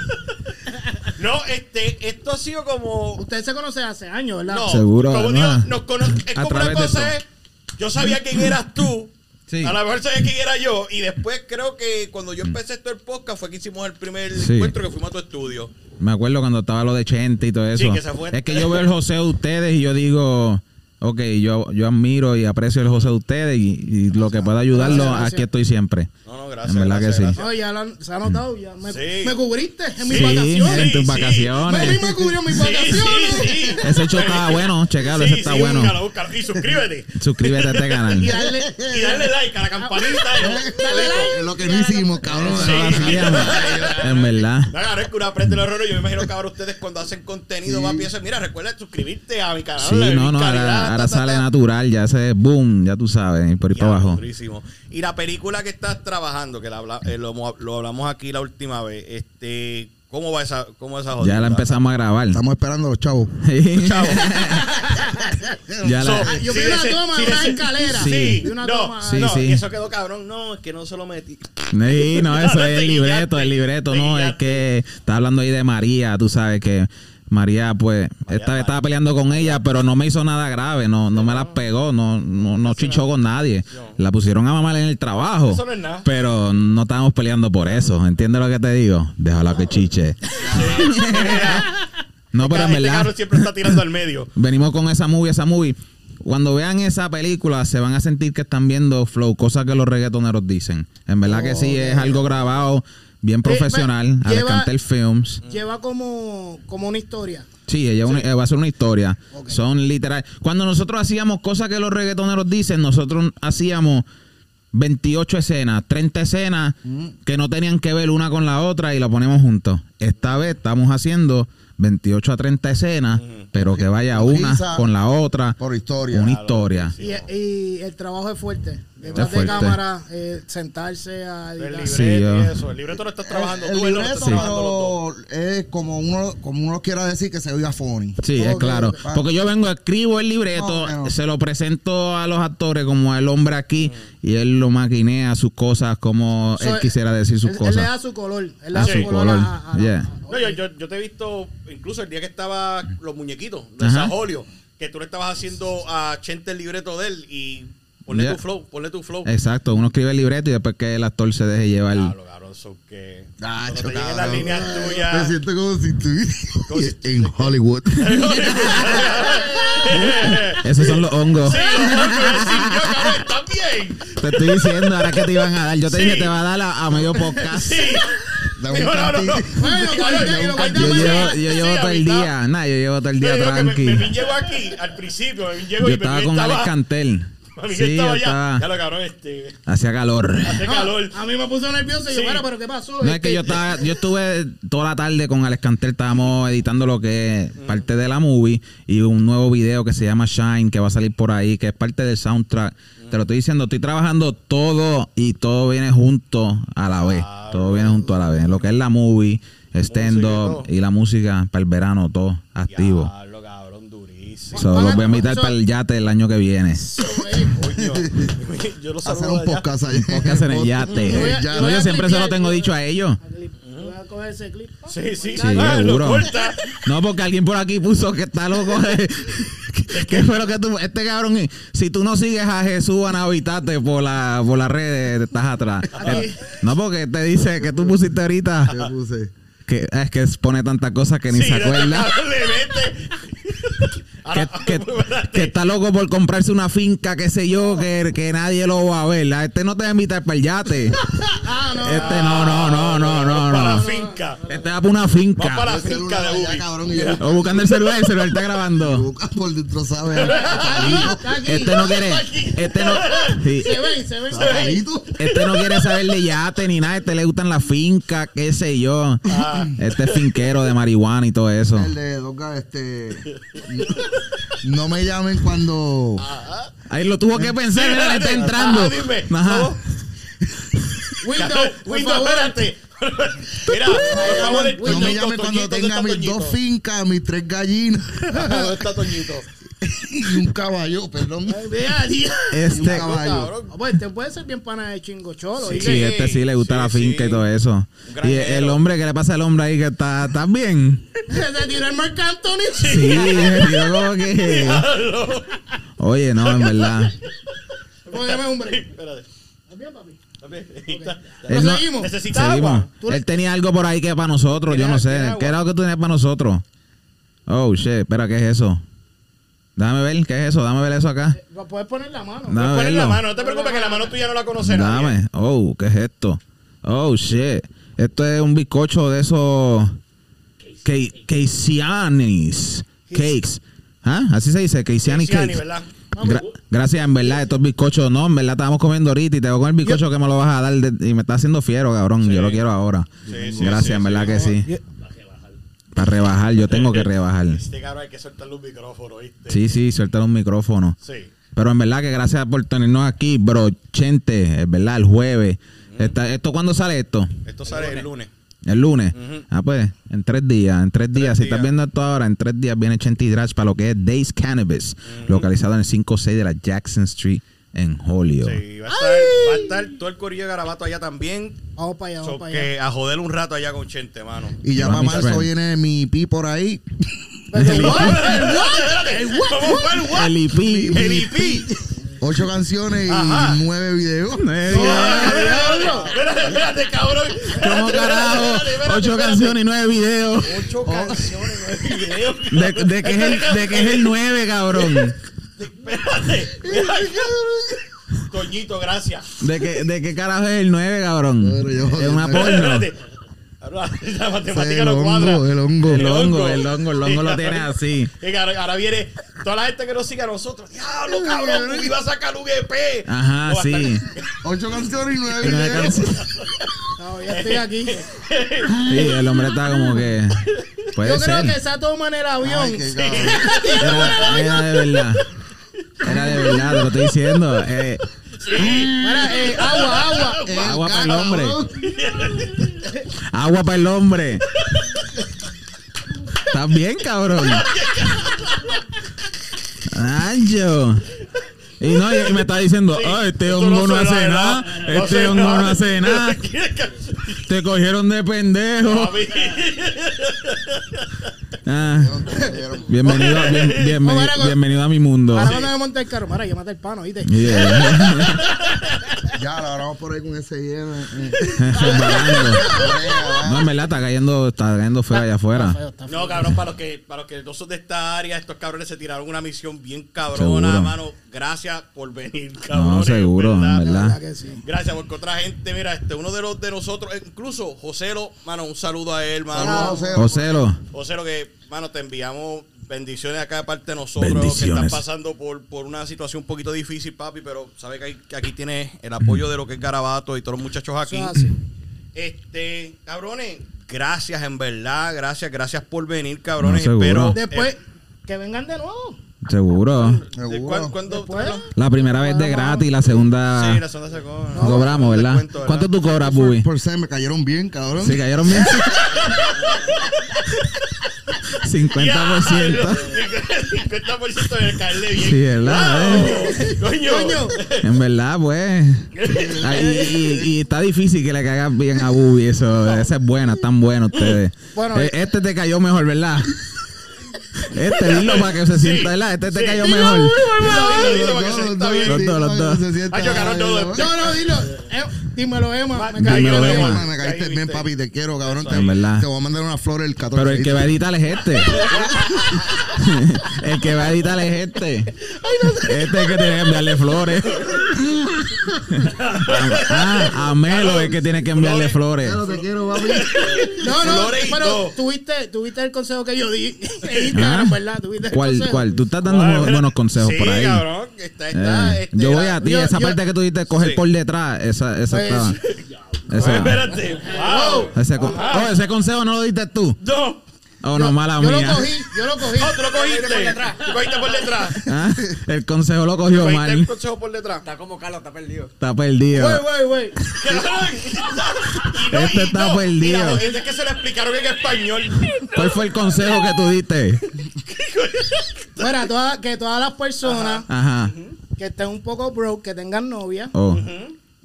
Speaker 3: No, este, esto ha sido como.
Speaker 5: Ustedes se conocen hace años, ¿verdad?
Speaker 3: No,
Speaker 4: Seguro,
Speaker 3: Como digo, nos cono- es
Speaker 4: A
Speaker 3: como una
Speaker 4: través de
Speaker 3: cosa
Speaker 4: eso.
Speaker 3: es. Yo sabía quién eras tú.
Speaker 4: Sí.
Speaker 3: A lo mejor sabía quién era yo. Y después creo que cuando yo empecé esto el podcast fue que hicimos el primer
Speaker 4: Sí.
Speaker 3: encuentro que fuimos a tu estudio.
Speaker 4: Me acuerdo cuando estaba lo de Chente y todo eso.
Speaker 3: Sí, que se fue.
Speaker 4: Es que yo veo el José de ustedes y yo digo, ok, yo, yo admiro y aprecio el José de ustedes y, y lo que pueda ayudarlo,
Speaker 5: Gracias, gracias.
Speaker 4: aquí estoy siempre.
Speaker 3: No, no, gracias.
Speaker 4: En verdad que sí.
Speaker 5: ya lo se ha notado, ya me,
Speaker 3: Sí.
Speaker 5: me cubriste en mis
Speaker 3: Sí,
Speaker 5: vacaciones.
Speaker 4: en tus
Speaker 3: sí.
Speaker 4: vacaciones.
Speaker 5: A mí me cubrió mis
Speaker 3: Sí,
Speaker 5: vacaciones.
Speaker 3: sí, sí.
Speaker 4: Ese show estaba bueno, checalo, ese está bueno.
Speaker 3: Búscalo, búscalo. Y suscríbete.
Speaker 4: Suscríbete a este canal.
Speaker 5: Y darle,
Speaker 3: y darle like a la campanita.
Speaker 5: dale like.
Speaker 6: Es lo que no hicimos, cabrón.
Speaker 4: En verdad.
Speaker 3: Claro, es que uno aprende los errores. Yo me imagino que ahora ustedes cuando hacen contenido va a piensa, mira, recuerda suscribirte a mi canal.
Speaker 4: Sí, no, no, ahora, sale natural, ya se boom, ya tú sabes, y por ahí
Speaker 3: Ya,
Speaker 4: para abajo.
Speaker 3: durísimo. Y la película que estás trabajando, que la eh, lo, lo hablamos aquí la última vez, este, ¿cómo va esa, cómo va esa jodida?
Speaker 4: Ya la empezamos a grabar.
Speaker 6: Estamos esperando a los chavos.
Speaker 3: Chavo.
Speaker 4: ya la,
Speaker 5: Ah, yo vi
Speaker 3: Sí,
Speaker 5: una
Speaker 3: ese-
Speaker 5: toma
Speaker 3: sí,
Speaker 5: de una
Speaker 3: ese-
Speaker 5: escalera.
Speaker 3: Sí,
Speaker 5: una
Speaker 3: no,
Speaker 5: toma.
Speaker 4: Sí,
Speaker 3: no,
Speaker 4: sí.
Speaker 3: y eso quedó cabrón. No, es que no se lo metí.
Speaker 4: Sí, no, eso
Speaker 3: No,
Speaker 4: es el libreto, el libreto, no, es que está hablando ahí de María, tú sabes que María, pues, esta vez estaba peleando con ella, pero no me hizo nada grave, no, no me la pegó, no, no, no chichó con nadie. La pusieron a mamar en el trabajo.
Speaker 3: Eso no es nada.
Speaker 4: Pero no estábamos peleando por eso. ¿Entiendes lo que te digo? Déjala que chiche. No, pero en
Speaker 3: este
Speaker 4: verdad.
Speaker 3: siempre está tirando al medio.
Speaker 4: venimos con esa movie, esa movie. Cuando vean esa película, se van a sentir que están viendo flow, cosas que los reggaetoneros dicen. En verdad que sí, es algo grabado bien profesional.
Speaker 5: lleva-
Speaker 4: Alcantel Films.
Speaker 5: Lleva como, como una historia.
Speaker 4: Sí, ella una- eh, va a ser una historia. Son literal. Cuando nosotros hacíamos cosas que los reggaetoneros dicen, nosotros hacíamos 28 escenas, 30 escenas que no tenían que ver una con la otra y la ponemos juntos. Esta vez estamos haciendo 28 a 30 escenas, pero que vaya una
Speaker 6: Risa
Speaker 4: con la otra.
Speaker 6: por historia.
Speaker 4: Una historia.
Speaker 5: Y, y el trabajo es fuerte. Detrás de
Speaker 4: fuerte.
Speaker 5: cámara, eh, sentarse a
Speaker 3: El
Speaker 5: editar.
Speaker 3: libreto
Speaker 4: Sí, yo-
Speaker 3: y eso. El libreto lo estás trabajando
Speaker 6: el
Speaker 3: tú, está
Speaker 6: libreto, pero es como uno, como uno quiera decir que se oiga funny.
Speaker 4: Sí, es claro. Porque yo vengo, escribo el libreto,
Speaker 6: No, no.
Speaker 4: se lo presento a los actores como el hombre aquí y él lo maquinea sus cosas como
Speaker 5: So,
Speaker 4: él quisiera decir sus
Speaker 5: él, él le
Speaker 4: cosas.
Speaker 5: da su color. Él le
Speaker 4: A
Speaker 5: da
Speaker 4: su
Speaker 5: su color. a- a- a-
Speaker 4: Yeah.
Speaker 5: a-
Speaker 3: No, yo, yo, yo te he visto incluso el día que estaba los muñequitos de
Speaker 4: Ajá.
Speaker 3: Sajolio, que tú le estabas haciendo a Chente el libreto de él y ponle
Speaker 4: Yeah.
Speaker 3: tu flow, ponle tu flow.
Speaker 4: Exacto, uno escribe el libreto y después que el actor se deje llevar.
Speaker 3: Claro, cabrón, eso que
Speaker 6: Ah,
Speaker 3: te lleguen las líneas
Speaker 6: Me
Speaker 3: tuyas.
Speaker 6: siento como si estuviera en Hollywood.
Speaker 4: Esos son los hongos.
Speaker 3: Sí, los sí, yo, cabrón, ¿estás bien?
Speaker 4: Te estoy diciendo ahora que te iban a dar. Yo te
Speaker 3: Sí.
Speaker 4: dije te va a dar a, a medio podcast.
Speaker 3: Sí. No, no, no.
Speaker 4: Yo llevo, yo todo el día. Nah, yo llevo todo el día
Speaker 3: que me-
Speaker 4: tranqui.
Speaker 3: Memín llegó aquí al principio,
Speaker 4: Yo
Speaker 3: y
Speaker 4: estaba con
Speaker 3: estaba,
Speaker 4: Alex Cantel. Sí,
Speaker 3: estaba. Ya lo cabrón, este,
Speaker 4: Hacía calor.
Speaker 5: A mí me puso nervioso y yo,
Speaker 3: Sí.
Speaker 5: bueno, pero ¿qué pasó?
Speaker 4: No es
Speaker 5: Este,
Speaker 4: que yo estaba, yo estuve toda la tarde con Alex Cantel, estábamos editando lo que es parte de la movie y un nuevo video que se llama Shine, que va a salir por ahí, que es parte del soundtrack. Te lo estoy diciendo, estoy trabajando todo y todo viene junto a la vez. Todo viene junto a la vez. Lo que es la movie, stand-up
Speaker 3: y
Speaker 4: la música para el verano, todo activo. So, los voy a invitar para el yate el año que viene.
Speaker 3: Yo lo
Speaker 6: Hacer un
Speaker 3: allá.
Speaker 6: podcast ahí.
Speaker 4: Podcast en el yate.
Speaker 5: Yo yo
Speaker 4: No, yo siempre se lo tengo
Speaker 5: yo-
Speaker 4: dicho a ellos.
Speaker 5: A coger ese clip.
Speaker 3: Sí, sí,
Speaker 4: Sí,
Speaker 3: Ah,
Speaker 4: seguro. No, porque alguien por aquí puso que está loco. de- ¿Qué fue lo que tú.? Este cabrón, si tú no sigues a Jesús Anavitate por la, por las redes, estás atrás. Eh, No, porque te dice que tú pusiste ahorita.
Speaker 6: ¿Qué puse?
Speaker 4: Que es que pone tantas cosas que ni
Speaker 3: Sí,
Speaker 4: se acuerda. Que, está loco por comprarse una finca, qué sé yo, que, que nadie lo va a ver. A Este no te va a invitar para el yate.
Speaker 5: Ah, no.
Speaker 4: Este no, no, no, no, no,
Speaker 3: Para la
Speaker 4: no.
Speaker 3: finca.
Speaker 4: Este va para una finca.
Speaker 3: Va para la finca de Ubi.
Speaker 6: cabrón,
Speaker 4: O buscando el celular, el celular está grabando.
Speaker 6: Busca por dentro, ¿sabes?
Speaker 5: Está aquí.
Speaker 4: Este no quiere. Este no. sí.
Speaker 5: Se ven, se ven.
Speaker 4: Este no quiere saber de yate ni nada. Este le gustan las fincas, qué sé yo. Este es finquero de marihuana y todo eso.
Speaker 6: El de Doga, este. No me llamen cuando.
Speaker 4: Ahí lo tuvo que pensar, mira, le está entrando.
Speaker 3: Ajá, dime.
Speaker 4: Ajá.
Speaker 5: Windows,
Speaker 3: Windows, espérate. Mira,
Speaker 6: No me llamen cuando
Speaker 3: Toñito, ¿dónde
Speaker 6: tenga mis dos fincas, mis tres gallinas
Speaker 3: ¿Dónde está Toñito?
Speaker 6: y un caballo, perdón. Y un
Speaker 4: Este.
Speaker 6: caballo.
Speaker 5: Pues te puede ser bien pana de chingo cholo.
Speaker 3: Sí.
Speaker 5: ¿y
Speaker 4: Sí, este sí le gusta
Speaker 3: Sí,
Speaker 4: la finca
Speaker 3: sí.
Speaker 4: y todo eso.
Speaker 3: Un
Speaker 4: Y el hombre, ¿qué le pasa al hombre ahí que está, está bien?
Speaker 5: Se tiró el Marc Anthony.
Speaker 4: Sí, como que. Oye, no, en verdad.
Speaker 5: Óyeme, hombre.
Speaker 3: Espérate.
Speaker 5: ¿Estás bien, papi?
Speaker 3: Está-
Speaker 4: Él no-
Speaker 5: seguimos?
Speaker 3: ¿Necesitas
Speaker 4: Seguimos. Él tenía algo por ahí que para nosotros, yo no
Speaker 3: ¿Tienes-
Speaker 4: sé. ¿Qué era lo que tú tenías para nosotros? Oh, shit, espera, ¿qué es eso? Déjame ver, ¿qué es eso? Dame ver eso acá.
Speaker 5: Lo puedes poner la mano.
Speaker 4: Dame
Speaker 3: Ponen la
Speaker 4: verlo.
Speaker 3: mano, no te preocupes que la mano tuya no la conoce nadie.
Speaker 4: Dame. Oh, ¿qué es esto? Oh, shit. Esto es un bizcocho de esos... Ke- Keisianis. Cakes. ¿Ah? Así se dice, Keisiani
Speaker 3: Cristiani,
Speaker 4: Cakes.
Speaker 3: ¿verdad?
Speaker 4: Gra- gracias, en verdad, estos bizcochos, no, en verdad estábamos comiendo ahorita y te voy con el bizcocho que me lo vas a dar de- y me está haciendo fiero, cabrón. Yo lo quiero ahora.
Speaker 3: Sí, sí,
Speaker 4: gracias,
Speaker 3: sí,
Speaker 4: en verdad
Speaker 3: sí.
Speaker 4: que sí. Para rebajar, yo tengo que rebajar.
Speaker 3: Este cabrón hay que soltarle un micrófono, ¿viste?
Speaker 4: Sí, sí, suelta un micrófono.
Speaker 3: Sí.
Speaker 4: Pero en verdad que gracias por tenernos aquí, bro. Chente, es verdad, el jueves. Esta- ¿Esto cuándo sale esto?
Speaker 3: Esto sale el lunes.
Speaker 4: El lunes. Ah, pues, en tres días. En tres días. Si estás viendo esto ahora, en tres días viene Chente y Drash para lo que es Days Cannabis, localizado en el 5-6 de la Jackson Street en Holyoke.
Speaker 3: Sí, va a estar, va a estar todo el corillo de Garabato allá también.
Speaker 5: Vamos para allá,
Speaker 3: So
Speaker 5: vamos para allá.
Speaker 3: que a joder un rato allá con Chente, mano.
Speaker 6: Y ya para marzo viene mi pi por ahí.
Speaker 5: ¿El
Speaker 4: IP.
Speaker 3: El IP.
Speaker 6: Ocho canciones y
Speaker 3: Ajá.
Speaker 6: nueve videos.
Speaker 3: Espérate, espérate, cabrón.
Speaker 4: ¿Cómo carajo? Ocho canciones y nueve videos.
Speaker 3: Ocho canciones, nueve videos.
Speaker 4: De, que es el nueve, cabrón.
Speaker 3: Espérate. Toñito, gracias.
Speaker 4: De que, de qué carajo es el nueve, cabrón.
Speaker 6: Pero yo-
Speaker 4: Es una porno.
Speaker 3: Espérate. La matemática
Speaker 6: el
Speaker 3: no cuadra.
Speaker 6: hongo, el hongo.
Speaker 4: El hongo, el hongo, el hongo lo tiene así.
Speaker 3: Ahora, ahora viene toda la gente que nos sigue a nosotros. Diablo, cabrón, tú ibas a sacar un EP.
Speaker 4: Ajá, sí.
Speaker 6: Ocho canciones y nueve
Speaker 5: No, ya estoy aquí.
Speaker 4: Sí, el hombre está como que. Puede
Speaker 5: Yo creo
Speaker 4: ser.
Speaker 5: que toma en el avión.
Speaker 6: Ay, qué
Speaker 4: de verdad. Era de verdad, te lo estoy diciendo. Eh,
Speaker 5: Mira, eh, agua, agua.
Speaker 4: agua para el hombre. Agua para el hombre. ¿Estás bien, cabrón? Ancho. Y no, y me está diciendo, ah, este hongo no
Speaker 3: suena
Speaker 4: hace nada. Este hongo no hace nada. Te cogieron de pendejo. Ah, bienvenido, bien-
Speaker 5: con-
Speaker 4: bienvenido a mi mundo.
Speaker 5: Ahora cuando me monte el carro, mira, yo maté el pano, ¿viste?
Speaker 4: Yeah.
Speaker 6: Ya, la vamos por ahí con ese hielo. eh.
Speaker 4: No, en verdad está cayendo, está cayendo feo allá afuera.
Speaker 5: Feo, está feo.
Speaker 3: No, cabrón, para los que para los que no son de esta área, estos cabrones se tiraron una misión bien cabrona,
Speaker 4: Seguro.
Speaker 3: mano. Gracias por venir, cabrón.
Speaker 4: No, seguro, en verdad.
Speaker 5: verdad que sí.
Speaker 3: Gracias, porque otra gente, mira, este, uno de los de nosotros, incluso Joselo, mano, un saludo a él, mano.
Speaker 6: José.
Speaker 4: Joselo.
Speaker 3: Joselo, que, mano, te enviamos bendiciones acá de parte de nosotros, que están pasando por, por una situación un poquito difícil, papi, pero sabe que, hay- que aquí tienes el apoyo de lo que es Garabato y todos los muchachos aquí.
Speaker 5: Eso es así.
Speaker 3: Este, cabrones, gracias en verdad, gracias, gracias por venir, cabrones.
Speaker 4: No.
Speaker 3: Espero.
Speaker 5: Después,
Speaker 3: eh,
Speaker 5: que vengan de nuevo.
Speaker 4: Seguro.
Speaker 3: ¿de
Speaker 6: Seguro.
Speaker 3: cuán- cuándo-
Speaker 5: Después.
Speaker 4: La primera vez de gratis, la segunda
Speaker 3: Sí, la segunda se cobra.
Speaker 4: cobramos, ¿verdad? ¿Cuánto tú cobras, Bubi?
Speaker 6: Por ser me cayeron bien, cabrón.
Speaker 4: Sí, cayeron bien. 50%.
Speaker 3: 50% de caerle bien.
Speaker 4: Sí, ¿verdad?
Speaker 3: Wow. Coño.
Speaker 5: Coño.
Speaker 4: En verdad, pues. Ay, y, y- y está difícil que le caigas bien a Bubi. Eso, esa es buena, están buenos ustedes.
Speaker 5: Bueno,
Speaker 4: Eh, este te cayó mejor, ¿verdad? Este, dilo para que se sienta, ¿verdad? Este te cayó mejor.
Speaker 3: Dilo, dilo, para que se sienta bien.
Speaker 4: Los dos, los dos.
Speaker 3: Ay, yo, cabrón, no,
Speaker 5: No, no, dilo. Eh, dímelo, Emma. Me
Speaker 4: Dímelo,
Speaker 5: cayó,
Speaker 4: Emma.
Speaker 6: Me caíste bien, papi, te quiero, cabrón. Te, te voy a mandar una flor el 14.
Speaker 4: Pero el que va a editar es este. el que va a editar es este. Este es el que tiene que enviarle flores. ah, a Melo es que tiene que enviarle flores.
Speaker 6: Claro, te quiero, papi.
Speaker 5: No, no, pero tuviste, tuviste el consejo que yo di en Instagram,
Speaker 4: Ah.
Speaker 5: ¿verdad? Tuviste el
Speaker 4: ¿Cuál,
Speaker 5: consejo.
Speaker 4: cuál? Tú estás dando
Speaker 3: Bueno,
Speaker 4: bu- buenos consejos
Speaker 3: sí,
Speaker 4: por ahí.
Speaker 3: cabrón. Está, está,
Speaker 4: Eh,
Speaker 3: este,
Speaker 4: yo voy a ti,
Speaker 5: yo-
Speaker 4: esa
Speaker 5: yo-
Speaker 4: parte que tú dices coger
Speaker 3: Sí.
Speaker 4: por detrás, esa, esa
Speaker 5: Pues,
Speaker 4: estaba. Esa,
Speaker 3: Espérate. Wow.
Speaker 4: ese, oh, ese consejo no lo diste tú.
Speaker 3: No.
Speaker 4: Oh, no, mala
Speaker 5: Yo
Speaker 4: mía.
Speaker 5: lo cogí, yo lo cogí.
Speaker 3: Oh, tú lo cogiste. Tú cogiste por detrás.
Speaker 4: Ah, El consejo lo cogió
Speaker 3: Cogiste el
Speaker 4: mal.
Speaker 3: consejo por detrás.
Speaker 4: Está perdido.
Speaker 5: Güey, güey, güey.
Speaker 3: Y no,
Speaker 4: Este
Speaker 3: y
Speaker 4: está
Speaker 3: no,
Speaker 4: perdido.
Speaker 3: es que se lo explicaron en español.
Speaker 4: ¿Cuál fue el consejo que tú diste?
Speaker 5: Mira, toda- que todas las personas
Speaker 4: Ajá.
Speaker 5: que estén un poco broke, que tengan novia,
Speaker 4: Oh.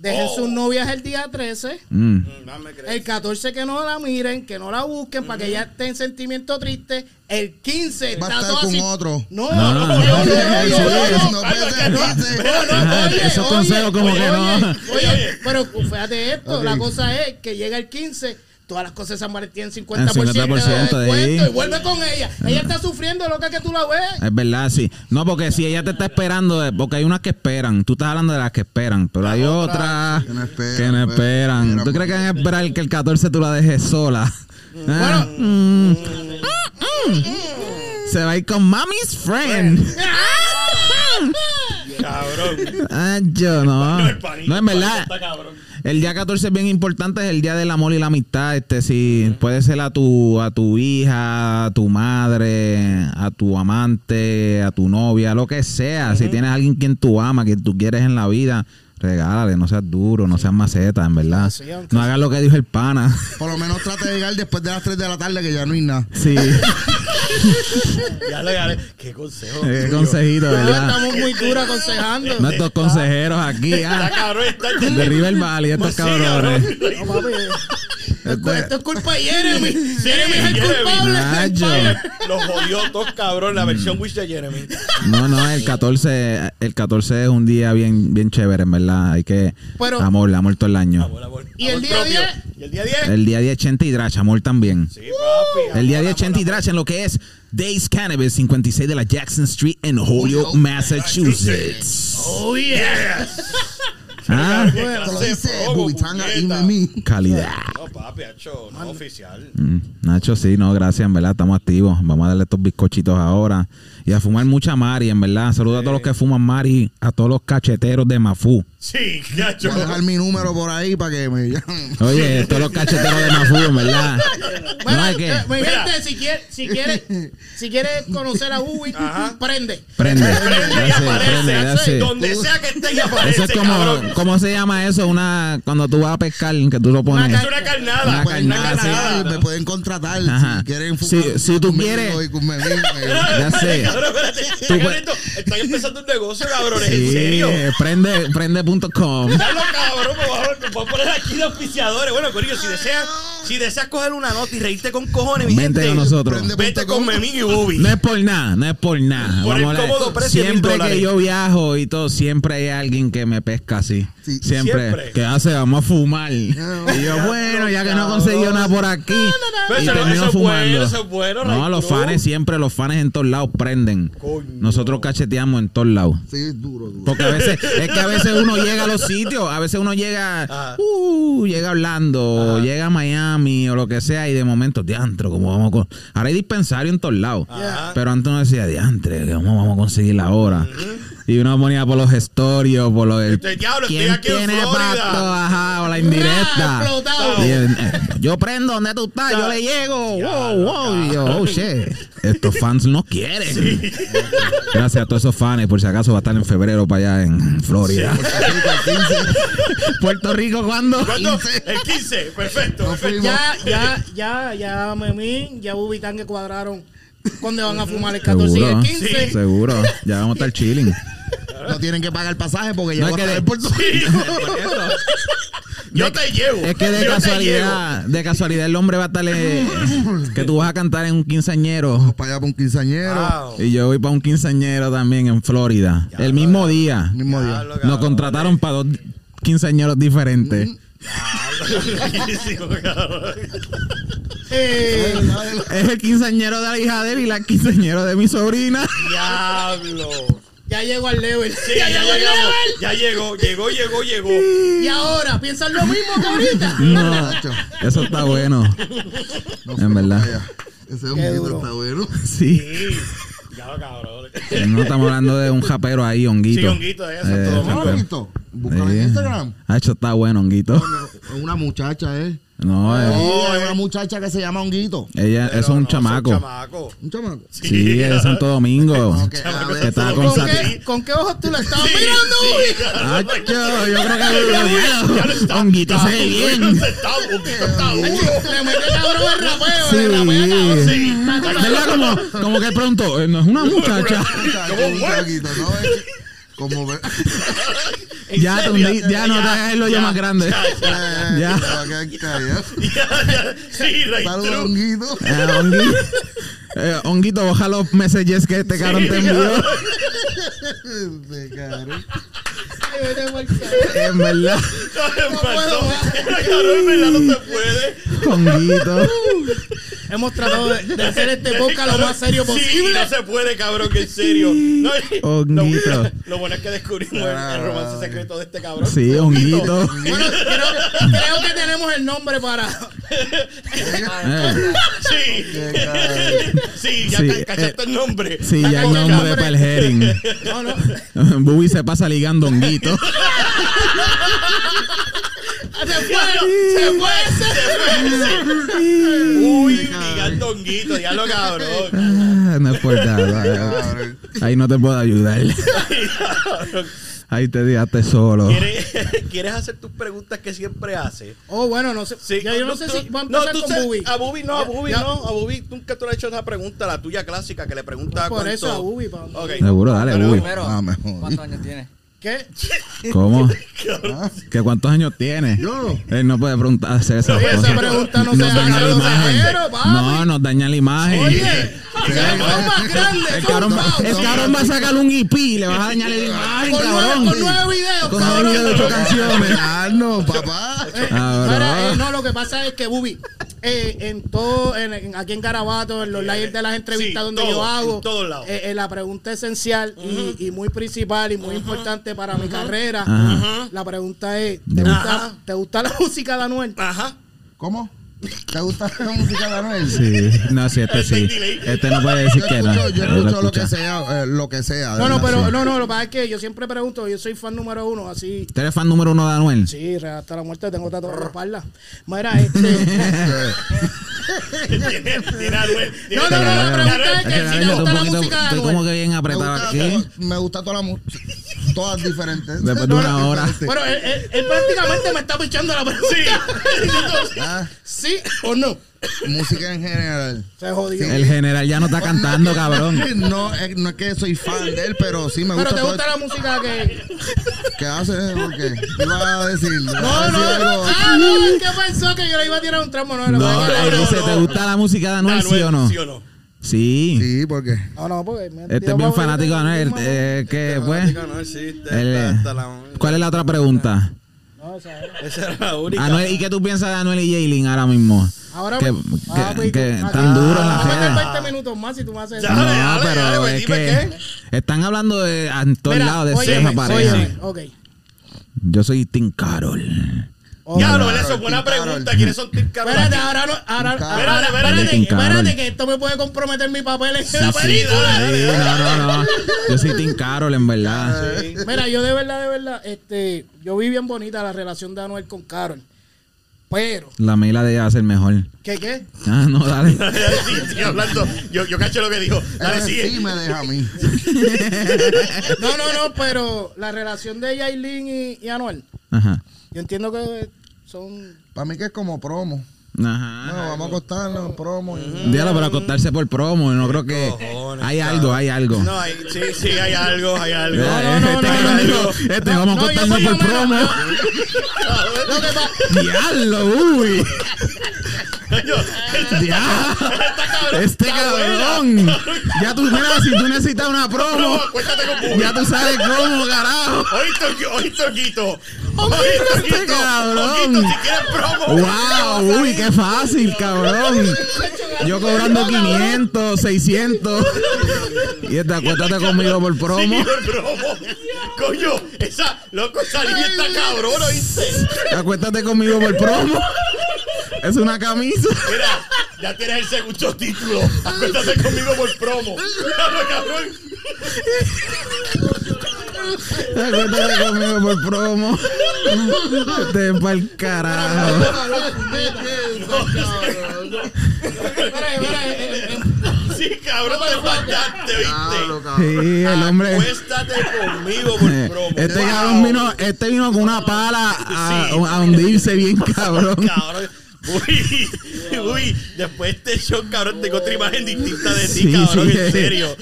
Speaker 5: Dejen
Speaker 3: Oh.
Speaker 5: sus novias el día 13.
Speaker 4: Mm.
Speaker 5: El 14 que no la miren, que no la busquen para que ella esté en sentimiento triste. El 15
Speaker 6: Va a
Speaker 5: está
Speaker 6: estar
Speaker 5: todo
Speaker 6: con
Speaker 5: así.
Speaker 6: otro.
Speaker 5: No,
Speaker 4: No,
Speaker 5: no,
Speaker 4: no,
Speaker 5: no,
Speaker 4: no,
Speaker 5: no, no,
Speaker 4: sí,
Speaker 5: no,
Speaker 4: sí,
Speaker 5: no,
Speaker 6: no
Speaker 5: no,
Speaker 6: puede ser,
Speaker 5: no,
Speaker 6: dice.
Speaker 5: no, no,
Speaker 4: Ajá,
Speaker 5: oye,
Speaker 4: esos
Speaker 5: oye,
Speaker 4: consejos como
Speaker 5: oye,
Speaker 4: que no.
Speaker 5: Oye, oye, pero fíjate esto, la cosa es que llega el 15, todas las cosas de San Valentín en 50%,
Speaker 4: En 50%
Speaker 5: de descuento y vuelve con ella. Ella está sufriendo, loca que tú la ves.
Speaker 4: Es verdad, sí. No, porque si ella te está esperando, eh, porque hay unas que esperan. Tú estás hablando de las que esperan, pero hay otras
Speaker 6: que no esperan,
Speaker 4: que no
Speaker 6: pues,
Speaker 4: esperan. ¿Tú crees que van a
Speaker 6: pues.
Speaker 4: esperar que el 14 tú la dejes sola? Ah, mm, mm, mm. Se va a ir con Mommy's Friend.
Speaker 3: Cabrón.
Speaker 4: Ah, yo no.
Speaker 3: No, el panito,
Speaker 4: No, en verdad. El día 14 es bien importante, es el día del amor y la amistad. Este, si puede ser a tu, a tu hija, a tu madre, a tu amante, a tu novia, lo que sea. Si tienes a alguien quien tú amas, que tú quieres en la vida, regálale, no seas duro, no seas maceta, en verdad.
Speaker 5: Sí,
Speaker 4: No hagas lo que dijo el pana.
Speaker 6: Por lo menos trate de llegar después de las 3 de la tarde que ya no hay nada.
Speaker 4: Sí.
Speaker 3: Ya lo gané. Qué consejo.
Speaker 4: Qué
Speaker 3: tuyo.
Speaker 4: consejito, ¿verdad?
Speaker 5: estamos muy duros aconsejando.
Speaker 4: Nuestros consejeros aquí,
Speaker 3: Está
Speaker 4: ah,
Speaker 3: cabrón, está
Speaker 4: de River Valley, estos cabrones.
Speaker 5: No, papi.
Speaker 4: Este-
Speaker 5: Esto es culpa de Jeremy. Jeremy es el culpable.
Speaker 4: Nacho.
Speaker 3: Los jodió todos, cabrón. La versión Wish de Jeremy.
Speaker 4: No, no, el 14, el 14 es un día bien, bien chévere, en verdad. Hay que.
Speaker 5: Pero-
Speaker 4: amor, amor todo el año.
Speaker 3: Amor, amor.
Speaker 5: ¿Y el día. 10?
Speaker 3: ¿Y el día 10?
Speaker 4: El día 10, Chente y Drash, amor también.
Speaker 3: Sí, papi.
Speaker 4: El día
Speaker 3: amor,
Speaker 4: 10, Chente y Drash en lo que es Days Cannabis 56 de la Jackson Street en Holyoke, Massachusetts.
Speaker 5: Oh, yeah.
Speaker 4: Ah, calidad.
Speaker 3: No, papi, no oficial.
Speaker 4: Mm, Nacho, sí, no, gracias, en verdad, estamos activos. Vamos a darle estos bizcochitos ahora. Y a fumar mucha Mari, en verdad. Saludos a todos los que fuman Mari, a todos los cacheteros de Mafú.
Speaker 3: Sí, gacho.
Speaker 6: Voy a dejar mi número por ahí para que me llamen.
Speaker 4: Oye, todos los cacheteros de Mafú, en verdad.
Speaker 5: Bueno,
Speaker 4: No, es que.
Speaker 5: eh, mi
Speaker 3: Mira.
Speaker 5: gente, si quiere, si quiere, si quiere conocer a Ubi, prende.
Speaker 4: Prende,
Speaker 3: Prende y aparece,
Speaker 4: prende, it.
Speaker 3: Donde sea que esté y aparece,
Speaker 4: Eso es como,
Speaker 3: cabrón.
Speaker 4: ¿cómo se llama eso? Una, cuando tú vas a pescar, que tú lo pones.
Speaker 3: Es una carnada.
Speaker 4: Una
Speaker 6: Pueden
Speaker 4: carnada, sí.
Speaker 6: me pueden contratar
Speaker 4: Ajá.
Speaker 6: si quieren
Speaker 4: Si-
Speaker 6: fumar
Speaker 4: si tú
Speaker 6: conmigo
Speaker 4: quieres- Ya sé.
Speaker 3: Cabrón, espérate. Están empezando un negocio, cabrones. En
Speaker 4: Sí,
Speaker 3: serio.
Speaker 4: prende, prende.com.
Speaker 3: Dale, cabrón, me voy a- poner aquí de auspiciadores. Bueno, Corillo, si deseas, si deseas coger una nota y reírte con cojones, mi
Speaker 4: Vente con nosotros.
Speaker 3: Vete con Memín y Bubi.
Speaker 4: No es por nada, no es por nada.
Speaker 3: Por el cómodo precio
Speaker 4: siempre que yo viajo y todo, siempre hay alguien que me pesca así.
Speaker 6: Sí,
Speaker 4: siempre.
Speaker 3: siempre.
Speaker 4: ¿Qué hace? Vamos a fumar. y yo, bueno, ya que no he conseguido nada por aquí.
Speaker 3: Pero
Speaker 4: y
Speaker 3: eso-
Speaker 4: termino fumando.
Speaker 3: bueno, eso es bueno,
Speaker 4: no, los fans siempre, los fans en todos lados prenden. Nosotros cacheteamos en todos lados.
Speaker 6: Sí, es duro, duro.
Speaker 4: Porque a veces, es que a veces uno llega a los sitios, a veces uno llega,
Speaker 3: Ajá.
Speaker 4: uh, llega hablando, llega a Miami o lo que sea, y de momento, diantro, como vamos con. Ahora hay dispensario en todos lados.
Speaker 3: Ajá.
Speaker 4: Pero antes uno decía, diantre, ¿cómo vamos a conseguir la hora? Y uno ponía por los gestorios, por los.
Speaker 3: Este, diablo, estoy
Speaker 4: ¿Quién
Speaker 3: en
Speaker 4: tiene
Speaker 3: Florida?
Speaker 4: pacto? Ajá, o la indirecta. Y, eh, yo prendo donde tú estás, yo le llego. Wow, wow. Y yo, oh shit. Estos fans no quieren. Gracias a todos esos fans. Por si acaso va a estar en febrero para allá en Florida. Puerto Rico, ¿cuándo?
Speaker 3: ¿Cuándo? El 15. Perfecto. Perfecto.
Speaker 5: Ya, ya, ya, ya, Memín, ya Ubi que cuadraron cuándo van a fumar el 14 y el 15.
Speaker 4: Seguro. Ya vamos a estar chilling.
Speaker 6: No tienen que pagar el pasaje porque
Speaker 4: No,
Speaker 6: ya
Speaker 4: es
Speaker 6: voy a
Speaker 4: de-
Speaker 6: en Puerto Rico.
Speaker 3: Yo te llevo.
Speaker 4: Es que de
Speaker 3: Yo
Speaker 4: casualidad, de casualidad el hombre va a estar que tú vas a cantar en un quinceañero.
Speaker 6: Para allá para un quinceañero.
Speaker 3: Wow.
Speaker 4: Y yo voy para un quinceañero también en Florida. El mismo día.
Speaker 6: Mismo día.
Speaker 4: Nos
Speaker 3: cabrón.
Speaker 4: contrataron para dos quinceañeros diferentes.
Speaker 5: Eh,
Speaker 4: Es el quinceañero de la hija de él y la quinceañero de mi sobrina.
Speaker 3: Diablo.
Speaker 5: Ya llegó al level.
Speaker 3: Sí,
Speaker 5: ya,
Speaker 3: ya,
Speaker 5: llegó al level.
Speaker 3: Ya llegó, llegó, llegó, llegó.
Speaker 5: Y ahora, ¿piensan lo mismo que ahorita?
Speaker 4: No, eso está bueno. En verdad.
Speaker 6: Vaya, Ese honguito está bueno.
Speaker 4: Sí.
Speaker 3: Sí. Ya lo cabrón.
Speaker 4: No estamos hablando de un japero ahí, honguito.
Speaker 3: Sí, honguito Santo
Speaker 4: Eh,
Speaker 6: ¿No
Speaker 3: Domingo.
Speaker 6: lo has visto? Búscalo en. Instagram.
Speaker 4: Ah, hecho está bueno, honguito.
Speaker 6: Una muchacha, ¿eh?
Speaker 4: No, eh,
Speaker 3: Oh,
Speaker 6: hay
Speaker 3: eh.
Speaker 6: una muchacha que se llama Honguito.
Speaker 4: ella,
Speaker 3: Pero
Speaker 4: eso es un
Speaker 3: no,
Speaker 4: chamaco.
Speaker 3: chamaco.
Speaker 6: Un chamaco.
Speaker 4: Sí, es de Santo Domingo.
Speaker 6: Ok, a ver,
Speaker 4: que estaba con
Speaker 5: ¿Con qué, ¿Con qué ojos tú la estabas
Speaker 3: Sí,
Speaker 5: mirando,
Speaker 3: sí,
Speaker 5: Ubi?
Speaker 3: cabrón.
Speaker 4: Acho, yo creo que lo. Honguito se ve bien.
Speaker 3: honguito está duro.
Speaker 5: Le mete cabrón el rapeo,
Speaker 4: Sí.
Speaker 5: le rapea cabrón.
Speaker 3: Sí.
Speaker 4: ¿Verdad? Como, como que pronto, eh, no es una muchacha.
Speaker 6: Un. Es Como ve-
Speaker 3: En
Speaker 4: Ya,
Speaker 3: serio,
Speaker 4: tú- ya no te hagas el hoyo
Speaker 3: ya,
Speaker 4: más grande.
Speaker 3: Ya, ya,
Speaker 4: Ya.
Speaker 3: Ya, ya. Sí, right.
Speaker 6: Honguito.
Speaker 4: Eh, Honguito, baja los messages que este cabrón te envió.
Speaker 6: Cabrón.
Speaker 5: Carajo.
Speaker 4: En verdad,
Speaker 3: No
Speaker 5: puedo
Speaker 3: en verdad no se puede.
Speaker 4: Honguito.
Speaker 5: Hemos tratado de, de hacer este podcast lo más serio
Speaker 3: Sí,
Speaker 5: posible.
Speaker 3: no se puede, cabrón, que en serio. No,
Speaker 4: Honguito.
Speaker 3: Lo, lo bueno es que descubrimos el, el romance secreto de este cabrón.
Speaker 4: Sí, Honguito.
Speaker 5: Bueno, creo, creo que tenemos el nombre para.
Speaker 4: Eh,
Speaker 3: Sí. Sí, ya
Speaker 4: Sí,
Speaker 3: ca- cachaste
Speaker 4: eh,
Speaker 3: el nombre.
Speaker 4: sí, ya el
Speaker 5: Cachaste
Speaker 4: nombre para el herring.
Speaker 5: No, no.
Speaker 4: Bubi se pasa ligando Honguito.
Speaker 5: Se fue, se fue.
Speaker 3: Uy, diga el donguito, diablo cabrón.
Speaker 4: Ah, no es por nada. Ahí no te puedo ayudar. Ahí te dejaste solo.
Speaker 3: ¿Quieres, ¿Quieres hacer tus preguntas que siempre haces?
Speaker 5: Oh, bueno, no sé.
Speaker 3: Sí,
Speaker 5: ya yo no sé
Speaker 3: tú-
Speaker 5: si va a
Speaker 3: no,
Speaker 5: empezar
Speaker 3: tú
Speaker 5: con
Speaker 3: sabes-
Speaker 5: Bubi.
Speaker 3: A Bubi no, a Bubi
Speaker 5: ya-
Speaker 3: no. A Bubi nunca tú le has hecho esa pregunta, la tuya clásica, que le pregunta
Speaker 5: Por eso a Bubi.
Speaker 4: Seguro, dale,
Speaker 3: Pero-
Speaker 4: Bubi.
Speaker 7: Primero,
Speaker 6: Ah, mejor.
Speaker 7: ¿cuántos años tiene?
Speaker 5: ¿Qué?
Speaker 4: ¿Cómo? ¿Que cuántos años tiene?
Speaker 6: Yo.
Speaker 4: Él no puede preguntar hacer
Speaker 5: esa
Speaker 4: cosas.
Speaker 5: pregunta no
Speaker 4: Nos
Speaker 5: se hace
Speaker 4: daña
Speaker 5: a
Speaker 4: la
Speaker 5: los
Speaker 4: imagen.
Speaker 5: papi.
Speaker 4: No, nos daña la imagen.
Speaker 5: Oye, más.
Speaker 4: El cabrón, el va a sacar un IP y le vas a dañar la imagen,
Speaker 5: Con nueve,
Speaker 4: cabrón.
Speaker 5: con nueve videos,
Speaker 4: Con nueve videos de ocho canciones.
Speaker 6: no, papá.
Speaker 5: Eh,
Speaker 4: Ah,
Speaker 5: mira,
Speaker 4: bro.
Speaker 5: eh, no, lo que pasa es que Bubi, eh, en todo, en, en- aquí en Garabato, en los lives de las entrevistas
Speaker 3: Sí,
Speaker 5: donde
Speaker 3: todo,
Speaker 5: yo hago,
Speaker 3: en todos lados.
Speaker 5: eh, eh, la pregunta esencial y, y muy principal y muy importante para mi carrera, la pregunta es, ¿te gusta, ¿te gusta la música de Anuel?
Speaker 3: Ajá.
Speaker 6: ¿Cómo? ¿Te gusta la música de Anuel?
Speaker 4: Sí, no, sí, este sí. Este no puede decir
Speaker 6: Yo
Speaker 4: que no.
Speaker 6: yo escucho lo que sea, eh, lo que sea.
Speaker 5: No, no, pero no, no, lo que pasa es que yo siempre pregunto, yo soy fan número uno, así,
Speaker 4: ¿Tú eres fan número uno de Anuel?
Speaker 5: sí, hasta la muerte tengo tatuado en la espalda. Mira, este... No, no, no, la pregunta es que si te gusta
Speaker 4: estoy
Speaker 5: la
Speaker 4: un poquito-
Speaker 5: música de
Speaker 4: Estoy
Speaker 5: Anuel.
Speaker 4: como que bien apretado aquí.
Speaker 6: me gusta toda la música. Todas diferentes.
Speaker 4: Después de una hora.
Speaker 5: Bueno, él, él- él prácticamente me está pichando la pregunta.
Speaker 6: Ah,
Speaker 5: ¿Sí o no?
Speaker 6: música en general.
Speaker 5: Se jodió.
Speaker 4: El general ya no está cantando, cabrón.
Speaker 6: No, es- no es que soy fan de él, pero sí me
Speaker 5: Pero
Speaker 6: gusta
Speaker 5: te
Speaker 6: todo
Speaker 5: gusta la música que.
Speaker 6: ¿Qué hace? Porque iba a decir. a
Speaker 5: No,
Speaker 6: decir
Speaker 5: no.
Speaker 6: algo.
Speaker 5: Ah, no, es que pensó que yo le iba a tirar un tramo. No,
Speaker 4: No,
Speaker 5: que-
Speaker 4: él dice, ¿te gusta la música de Anuel, sí o no?
Speaker 3: ¿Sí o no?
Speaker 4: Sí.
Speaker 6: Sí, porque.
Speaker 5: No, no, porque.
Speaker 4: Este es bien fanático de Anuel. Eh, que, pues,
Speaker 3: No existe. la-
Speaker 4: ¿Cuál es la otra pregunta?
Speaker 5: No, esa era.
Speaker 3: Esa era la única.
Speaker 4: Anuel, ¿Y qué tú piensas de Anuel y Jaylin ahora mismo?
Speaker 5: Ahora
Speaker 4: que,
Speaker 5: Ah, pues,
Speaker 4: están duros en las
Speaker 5: Vamos a meter
Speaker 4: redes.
Speaker 5: 20 minutos más si tú me haces
Speaker 3: Ya,
Speaker 5: eso.
Speaker 3: Dale,
Speaker 4: no,
Speaker 3: dale,
Speaker 4: pero
Speaker 3: dale, pues,
Speaker 4: es
Speaker 3: dime
Speaker 4: que están hablando de, todos lados de ceja pareja. Yo soy Tim Carol.
Speaker 5: Ok.
Speaker 3: Ya, no,
Speaker 6: Claro,
Speaker 3: eso es buena pregunta. ¿Quiénes son Tim Carol?
Speaker 5: Espérate, ahora no, ahora, espérate,
Speaker 4: Carol.
Speaker 5: espérate, que esto me puede comprometer mi papel en la película.
Speaker 4: Sí, no, no, no. Yo soy Tim Carol, en verdad.
Speaker 3: Sí.
Speaker 5: Mira, yo de verdad, de verdad, este, yo vi bien bonita la relación de Anuel con Carol. Pero,
Speaker 4: La mila de ella va a ser mejor.
Speaker 5: ¿qué qué?
Speaker 4: Ah, no, dale.
Speaker 3: Sigue, sigue hablando. Yo, yo caché lo que dijo. Dale,
Speaker 6: Él
Speaker 3: sigue.
Speaker 6: sí me deja a mí.
Speaker 5: No, no, no, pero la relación de Yailin y, y Anuel,
Speaker 4: Ajá.
Speaker 5: Yo entiendo que son...
Speaker 6: Para mí que es como promo.
Speaker 4: Ajá.
Speaker 6: No, vamos a acostarnos, promo. y-
Speaker 4: Dígalo para acostarse por promo. No creo que.
Speaker 3: Cojones,
Speaker 4: Hay algo, hay algo.
Speaker 3: No, hay, sí, sí, hay algo, hay algo.
Speaker 4: Eh,
Speaker 5: no, no,
Speaker 4: este
Speaker 5: no,
Speaker 4: cabrón
Speaker 5: no,
Speaker 3: no.
Speaker 4: este, vamos a
Speaker 5: No,
Speaker 4: acostarnos por promo. Diablo, uy. Este cabrón. Ya tú, mira, si tú necesitas una promo,
Speaker 3: No,
Speaker 4: ya tú sabes cómo, carajo.
Speaker 3: Hoy Toquito, hoy Toquito. Hoy
Speaker 4: este
Speaker 3: Toquito.
Speaker 4: cabrón.
Speaker 3: Toquito, si quieres promo.
Speaker 4: Wow, uy, qué fácil, cabrón. Yo cobrando 500, 600. Y esta, acuéstate conmigo por promo.
Speaker 3: Sí, por promo. Coño, esa, loco, esa línea está cabrón, ¿oíste?
Speaker 4: Acuéstate conmigo por promo. Es una camisa.
Speaker 3: Mira, ya tienes el segundo título. Acuéstate conmigo por promo. Cabrón,
Speaker 4: Acuéstate conmigo por promo. Este es pa'l carajo.
Speaker 5: Espera, espera, eh, eh, eh,
Speaker 3: Sí, cabrón, te fallaste,
Speaker 6: Claro,
Speaker 3: ¿viste?
Speaker 4: Sí, el hombre.
Speaker 3: Acuéstate conmigo por promo.
Speaker 4: Este
Speaker 3: Wow.
Speaker 4: cabrón vino, este vino con una pala a,
Speaker 3: Sí.
Speaker 4: a hundirse bien cabrón.
Speaker 3: Cabrón. Uy, uy, después de este show, cabrón, tengo otra imagen distinta de ti,
Speaker 4: Sí,
Speaker 3: cabrón,
Speaker 4: sí.
Speaker 3: en serio.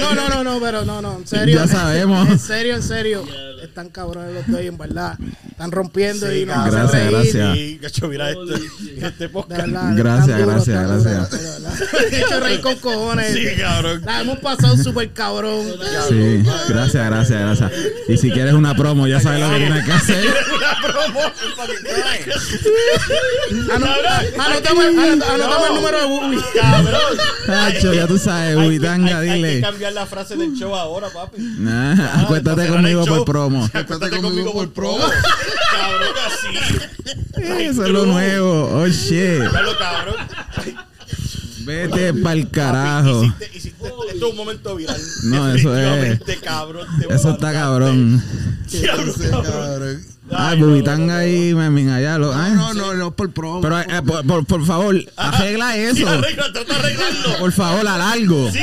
Speaker 5: No, no, no, no, pero no, no, en serio.
Speaker 4: Ya sabemos.
Speaker 5: En serio, en serio. Están cabrones los dos y en verdad. Están rompiendo y nos hacen
Speaker 4: Gracias,
Speaker 5: reír.
Speaker 4: gracias.
Speaker 3: Cacho, mira este podcast.
Speaker 5: verdad.
Speaker 4: Gracias, gracias, gracias.
Speaker 5: de hecho reír con cojones.
Speaker 3: Sí, cabrón.
Speaker 5: La hemos pasado súper cabrón.
Speaker 4: Sí, gracias, gracias, gracias. Y si quieres una promo, ya sabes lo que tienes que hacer.
Speaker 3: Una promo trae.
Speaker 5: Ano- Anotamos anot- anotamos el número de Bubi.
Speaker 3: Cabrón.
Speaker 4: Ya tú sabes,
Speaker 3: Hay-
Speaker 4: Uitanga,
Speaker 3: hay- Hay que
Speaker 4: dile.
Speaker 3: cambiar la frase del show ahora, papi.
Speaker 4: Ah, Acuéstate conmigo por promo.
Speaker 3: Acuéstate conmigo por promo. Cabrón, así.
Speaker 4: Eso es lo nuevo. Oh shit.
Speaker 3: Claro, cabrón.
Speaker 4: Vete pa'l carajo.
Speaker 3: Hiciste, hiciste, esto es un momento viral.
Speaker 4: No, eso es-
Speaker 3: cabrón. te
Speaker 4: Eso está cabrón.
Speaker 6: Ese cabrón.
Speaker 4: Ay, Bubitanga y Memín allá. Lo, ay.
Speaker 6: No, no, no, por promo.
Speaker 4: Pero, eh, por, por- por favor, arregla
Speaker 3: Sí,
Speaker 4: eso.
Speaker 3: arregla, trata.
Speaker 4: Por favor, a largo.
Speaker 3: Sí.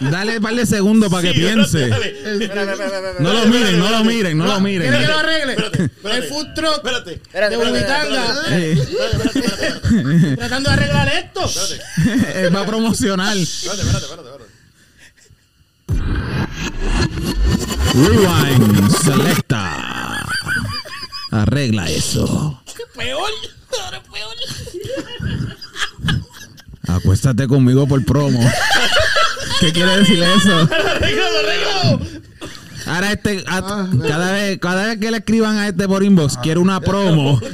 Speaker 4: Dale un par de segundos para que
Speaker 3: Sí,
Speaker 4: piense.
Speaker 3: espera, espera, espera,
Speaker 4: No lo miren, no lo miren, no lo miren.
Speaker 5: ¿Quieres que lo arregle?
Speaker 3: Espérate, espérate.
Speaker 5: El food truck
Speaker 3: Espérate.
Speaker 5: de
Speaker 3: Espérate, espérate,
Speaker 5: Bubitanga tratando de arreglar esto.
Speaker 4: Va a promocionar.
Speaker 3: Espérate, espérate, espérate, espérate.
Speaker 4: Rewind, selecta. Arregla eso.
Speaker 5: Peor. Ahora peor.
Speaker 4: Acuéstate conmigo por promo. ¿Qué quiere decir eso?
Speaker 3: Arreglado, arreglado.
Speaker 4: Ahora este, a- cada vez, cada vez que le escriban a este por inbox, quiero una promo.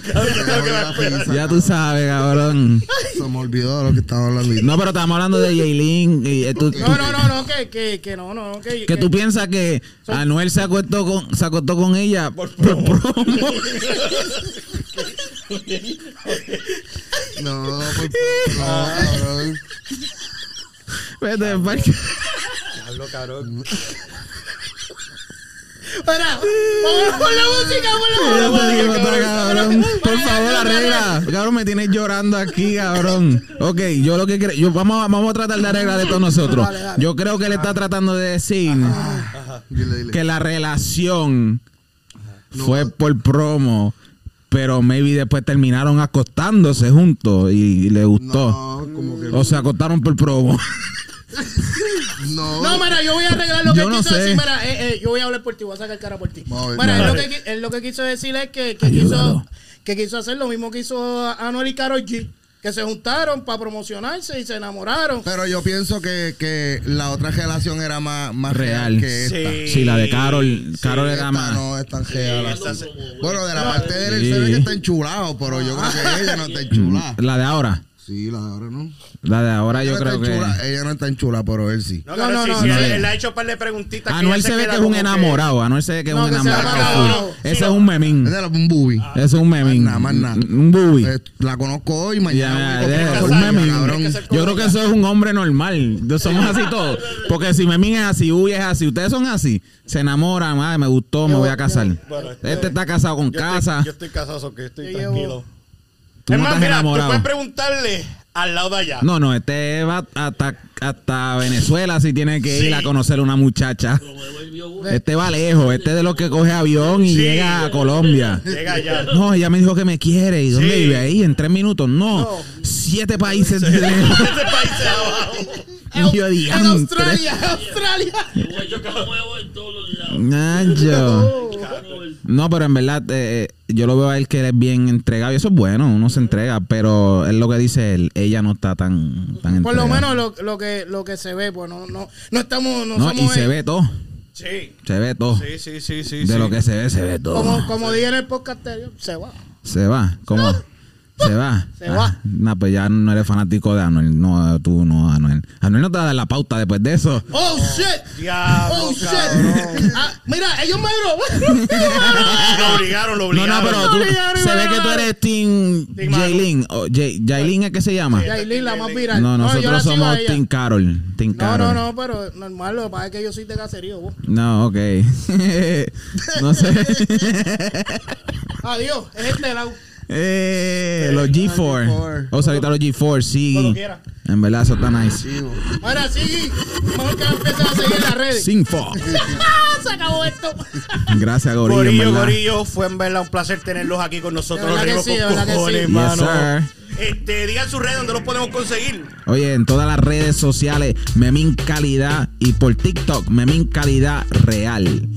Speaker 4: Ya tú sabes, cabrón.
Speaker 6: Se me olvidó de lo que estaba hablando.
Speaker 4: No, pero estamos hablando de Jaylin. y, eh, tú- tú-
Speaker 5: No, no, no, no, que, que, que no, no, que,
Speaker 4: Que tú piensas que Anuel se acostó con, se acostó con ella por promo.
Speaker 6: No, por no, cabrón.
Speaker 4: Vete, parque.
Speaker 3: Hablo, cabrón.
Speaker 5: Espera, pon la música, pon la música.
Speaker 4: Por favor, arregla. Cabrón, me tienes llorando aquí, cabrón. Ok, yo lo que creo, yo vamos, a- vamos a tratar de arreglar esto nosotros. Yo creo que él está tratando de decir
Speaker 6: Dile, dile.
Speaker 4: que la relación fue por promo, pero maybe después terminaron acostándose juntos y, le gustó.
Speaker 6: No, como que
Speaker 4: O se acostaron por promo.
Speaker 6: no.
Speaker 5: No, mira, yo voy a arreglar lo que
Speaker 4: no
Speaker 5: quiso
Speaker 4: sé.
Speaker 5: decir. Mira, eh, eh, yo voy a hablar por ti, voy a sacar cara por ti. Mira, él lo, que, él lo que quiso decir es que, quiso, que quiso hacer lo mismo que hizo Anuel y Karol G. Que se juntaron para promocionarse y se enamoraron.
Speaker 6: Pero yo pienso que, que la otra relación era más, más real.
Speaker 4: Real.
Speaker 6: que esta.
Speaker 3: Sí.
Speaker 4: Sí, la de Carol. Carol
Speaker 6: Esta
Speaker 4: era más.
Speaker 6: no es tan real.
Speaker 3: esta se-
Speaker 6: Bueno, de la parte de él, él
Speaker 4: Sí.
Speaker 6: se ve que está enchulado, pero yo creo que ella no está enchulada.
Speaker 4: La de ahora.
Speaker 6: Sí, la de ahora no.
Speaker 4: La de ahora
Speaker 6: Ella
Speaker 4: yo creo que.
Speaker 6: Ella no está enchulada, pero él sí.
Speaker 3: No,
Speaker 5: No, no,
Speaker 3: sí,
Speaker 5: no,
Speaker 3: sí,
Speaker 5: no.
Speaker 3: él, él ha hecho un par de preguntitas.
Speaker 4: Anuel se ve que es un enamorado. Anuel se ve que es un enamorado. Ese es un memín.
Speaker 6: Es de la- un bubi.
Speaker 4: Ese es un memín.
Speaker 6: Nada, más nada.
Speaker 4: Un bubi.
Speaker 6: Eh, la conozco hoy, mañana.
Speaker 4: Un memín. Yo creo que eso es un hombre normal. Somos así todos. Porque si Memín es así, Uy es así, ustedes son así, se enamoran, madre, me gustó, me voy a casar.
Speaker 3: Este-
Speaker 4: Este está casado con casa.
Speaker 3: Yo estoy casado, que estoy tranquilo.
Speaker 4: Tú
Speaker 3: es
Speaker 4: no
Speaker 3: más,
Speaker 4: estás
Speaker 3: mira,
Speaker 4: enamorado.
Speaker 3: tú puedes preguntarle al lado de allá.
Speaker 4: No, no, este va hasta, hasta Venezuela si tiene que
Speaker 3: Sí.
Speaker 4: ir a conocer una muchacha. Este va lejos, este es de los que coge avión y
Speaker 3: Sí.
Speaker 4: llega a Colombia.
Speaker 3: Llega allá.
Speaker 4: No, ella me dijo que me quiere. ¿Y dónde
Speaker 3: Sí.
Speaker 4: vive ahí? En tres minutos. No,
Speaker 3: No.
Speaker 4: siete países de lejos.
Speaker 3: Este país de abajo.
Speaker 4: Y yo,
Speaker 5: En
Speaker 4: diantre.
Speaker 5: Australia, Australia.
Speaker 4: Nacho. No, pero en verdad, eh, yo lo veo a él que él es bien entregado. Y eso es bueno, uno se entrega. Pero es lo que dice él. Ella no está tan, tan
Speaker 5: Por lo menos lo, lo que lo que se ve, pues no, no, no estamos, no,
Speaker 4: No, y se ve todo.
Speaker 3: Sí.
Speaker 4: Se ve todo.
Speaker 3: Sí, sí, sí, sí.
Speaker 4: De
Speaker 3: sí.
Speaker 4: lo que se ve, se ve todo.
Speaker 5: como, como dije en el podcast anterior, se va.
Speaker 4: Se va. ¿Cómo? Se va.
Speaker 5: Se va.
Speaker 4: No, pues ya no eres fanático de Anuel. No, tú no, Anuel. Anuel no te va a dar la pauta después de eso.
Speaker 5: Oh shit.
Speaker 3: Diablo,
Speaker 5: Oh shit. Ah, mira, ellos me lo.
Speaker 3: Lo obligaron, lo
Speaker 4: No,
Speaker 3: obligaron.
Speaker 4: no, pero tú,
Speaker 5: Obligaron,
Speaker 4: se ve que tú eres Team
Speaker 3: Team Manu.
Speaker 4: Jaylin. o Jay- Jaylin es que se llama.
Speaker 5: Yailin, la más viral.
Speaker 4: No, nosotros somos. Team Carol. Team
Speaker 5: No,
Speaker 4: Carol.
Speaker 5: no, no, pero normal, lo que pasa es que yo soy de caserío, vos.
Speaker 4: No, ok. no sé.
Speaker 5: Adiós, es este lado.
Speaker 4: Eh, los G4.
Speaker 6: G4.
Speaker 4: O sea, ahorita los G4, sí. En verdad, eso está nice.
Speaker 5: Ahora sí, mejor que empezar a seguir en las redes.
Speaker 4: Sinfo.
Speaker 5: Se acabó esto.
Speaker 4: Gracias, Gorillo.
Speaker 3: Gorillo. Gorillo, fue en verdad un placer tenerlos aquí con nosotros.
Speaker 5: De verdad que
Speaker 3: Rimos
Speaker 5: sí, de
Speaker 3: con
Speaker 5: verdad que
Speaker 3: cojones,
Speaker 5: sí.
Speaker 4: Yes,
Speaker 3: mano.
Speaker 4: sir.
Speaker 3: Este, digan sus redes donde los podemos conseguir.
Speaker 4: Oye, en todas las redes sociales, Memín Calidad y por TikTok, Memín Calidad Real.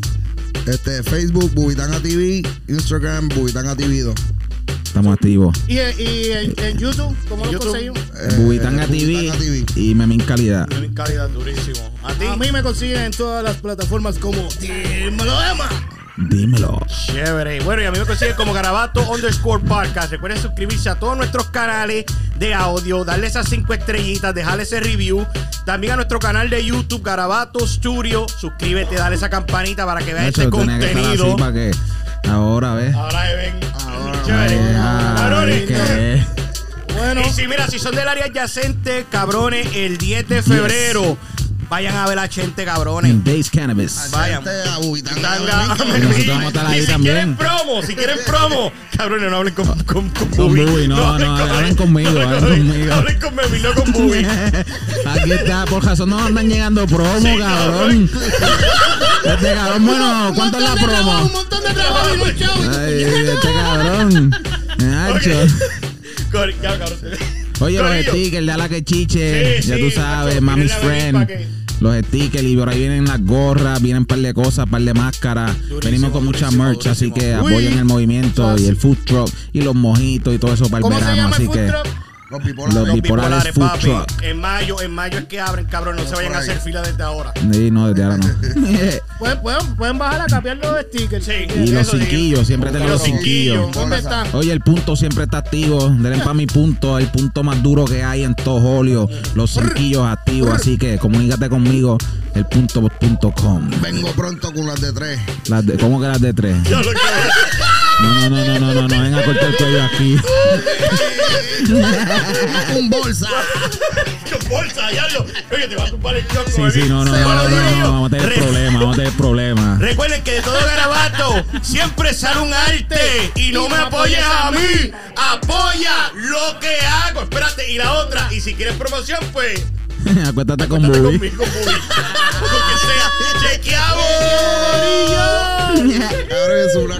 Speaker 6: Este, Facebook, Bubitanga TV, Instagram, Bubitanga TV 2.
Speaker 4: Estamos activos.
Speaker 5: Y, y en, en YouTube, ¿cómo lo conseguimos?
Speaker 6: Eh,
Speaker 4: Bubitanga TV
Speaker 6: Bubitanga TV.
Speaker 4: y Memín Calidad.
Speaker 3: En calidad durísimo. A ti.
Speaker 5: A mí me consiguen en todas las plataformas como Dímelo Emma.
Speaker 4: Dímelo.
Speaker 3: Chévere. Bueno, y a mí me consiguen como Garabato underscore podcast. Recuerden suscribirse a todos nuestros canales de audio, darle esas cinco estrellitas, dejarle ese review. También a nuestro canal de YouTube, Garabato Studio. Suscríbete, dale esa campanita para que veas este
Speaker 4: Eso tenía que estar así
Speaker 3: contenido.
Speaker 4: para que ahora ves.
Speaker 3: Ahora se ven.
Speaker 6: Ahora.
Speaker 4: Ah,
Speaker 3: Cabrones.
Speaker 4: ¿qué?
Speaker 5: Bueno,
Speaker 3: Y si mira, si son del área adyacente, cabrones, el 10 de febrero Vayan a ver a Chente, cabrones.
Speaker 4: Days Cannabis.
Speaker 3: Vayan.
Speaker 6: A a
Speaker 3: a
Speaker 6: Memín.
Speaker 4: Y nosotros vamos a estar ahí
Speaker 3: y si
Speaker 4: también.
Speaker 3: quieren promo, si quieren promo, cabrones, no hablen con, con, con,
Speaker 4: Con
Speaker 3: Bubi.
Speaker 4: Bubi, no, no,
Speaker 3: con-
Speaker 4: hablen conmigo, hablen
Speaker 3: con-
Speaker 4: conmigo.
Speaker 3: Hablen con no con Bubi.
Speaker 4: Aquí está, por razón no andan llegando promo,
Speaker 3: Sí,
Speaker 4: cabrón. Este cabrón, bueno, ¿cuánto es la promo?
Speaker 5: Un montón de trabajo.
Speaker 4: Ay, este cabrón. Oye, los stickers de Ala que chiche,
Speaker 3: Sí,
Speaker 4: ya
Speaker 3: sí,
Speaker 4: tú sabes, Mami's
Speaker 3: la
Speaker 4: Friend. Los stickers y por ahí vienen las gorras, vienen un par de cosas, un par de máscaras. Venimos con mucha
Speaker 3: durísimo,
Speaker 4: merch, así que apoyen el movimiento y el food truck y los mojitos y todo eso para el
Speaker 5: ¿Cómo se
Speaker 4: verano. Así que
Speaker 5: truck?
Speaker 6: Los bipolares.
Speaker 4: Los bipolares food
Speaker 3: papi.
Speaker 4: truck.
Speaker 3: En mayo, en mayo es que abren, cabrón. No se vayan a hacer fila desde ahora.
Speaker 4: Sí, no, desde ahora no.
Speaker 5: Pueden, pueden, pueden bajar a capear los stickers.
Speaker 3: Sí.
Speaker 4: y los cinquillos, siempre tengo
Speaker 3: Los
Speaker 4: los cinquillos.
Speaker 5: ¿Dónde están?
Speaker 4: Oye, el punto siempre está activo. Denle para mi punto, el punto más duro que hay en todo Holio. Los cinquillos activos. Así que comunícate conmigo, el punto punto com.
Speaker 6: Vengo pronto con las de tres.
Speaker 4: Las de, ¿Cómo que las de tres?
Speaker 3: Ya lo que-
Speaker 4: No, no, no, no, no, no, no, venga a cortar el cuello aquí.
Speaker 6: Un bolsa.
Speaker 3: Con bolsa, ya lo. Oye, te va a tumbar el choco.
Speaker 4: Sí, sí, no, no, no, no, no, no, vamos a tener problemas, vamos a tener problemas.
Speaker 3: Recuerden que de todo garabato siempre sale un arte y no me apoyes a mí, apoya lo que hago. Espérate, y la otra, y si quieres promoción, pues
Speaker 4: Acuéstate con
Speaker 3: cuéntate
Speaker 4: Bubi.
Speaker 3: conmigo, Bubi. Lo que sea, chequeamos.
Speaker 6: Cabrón, es una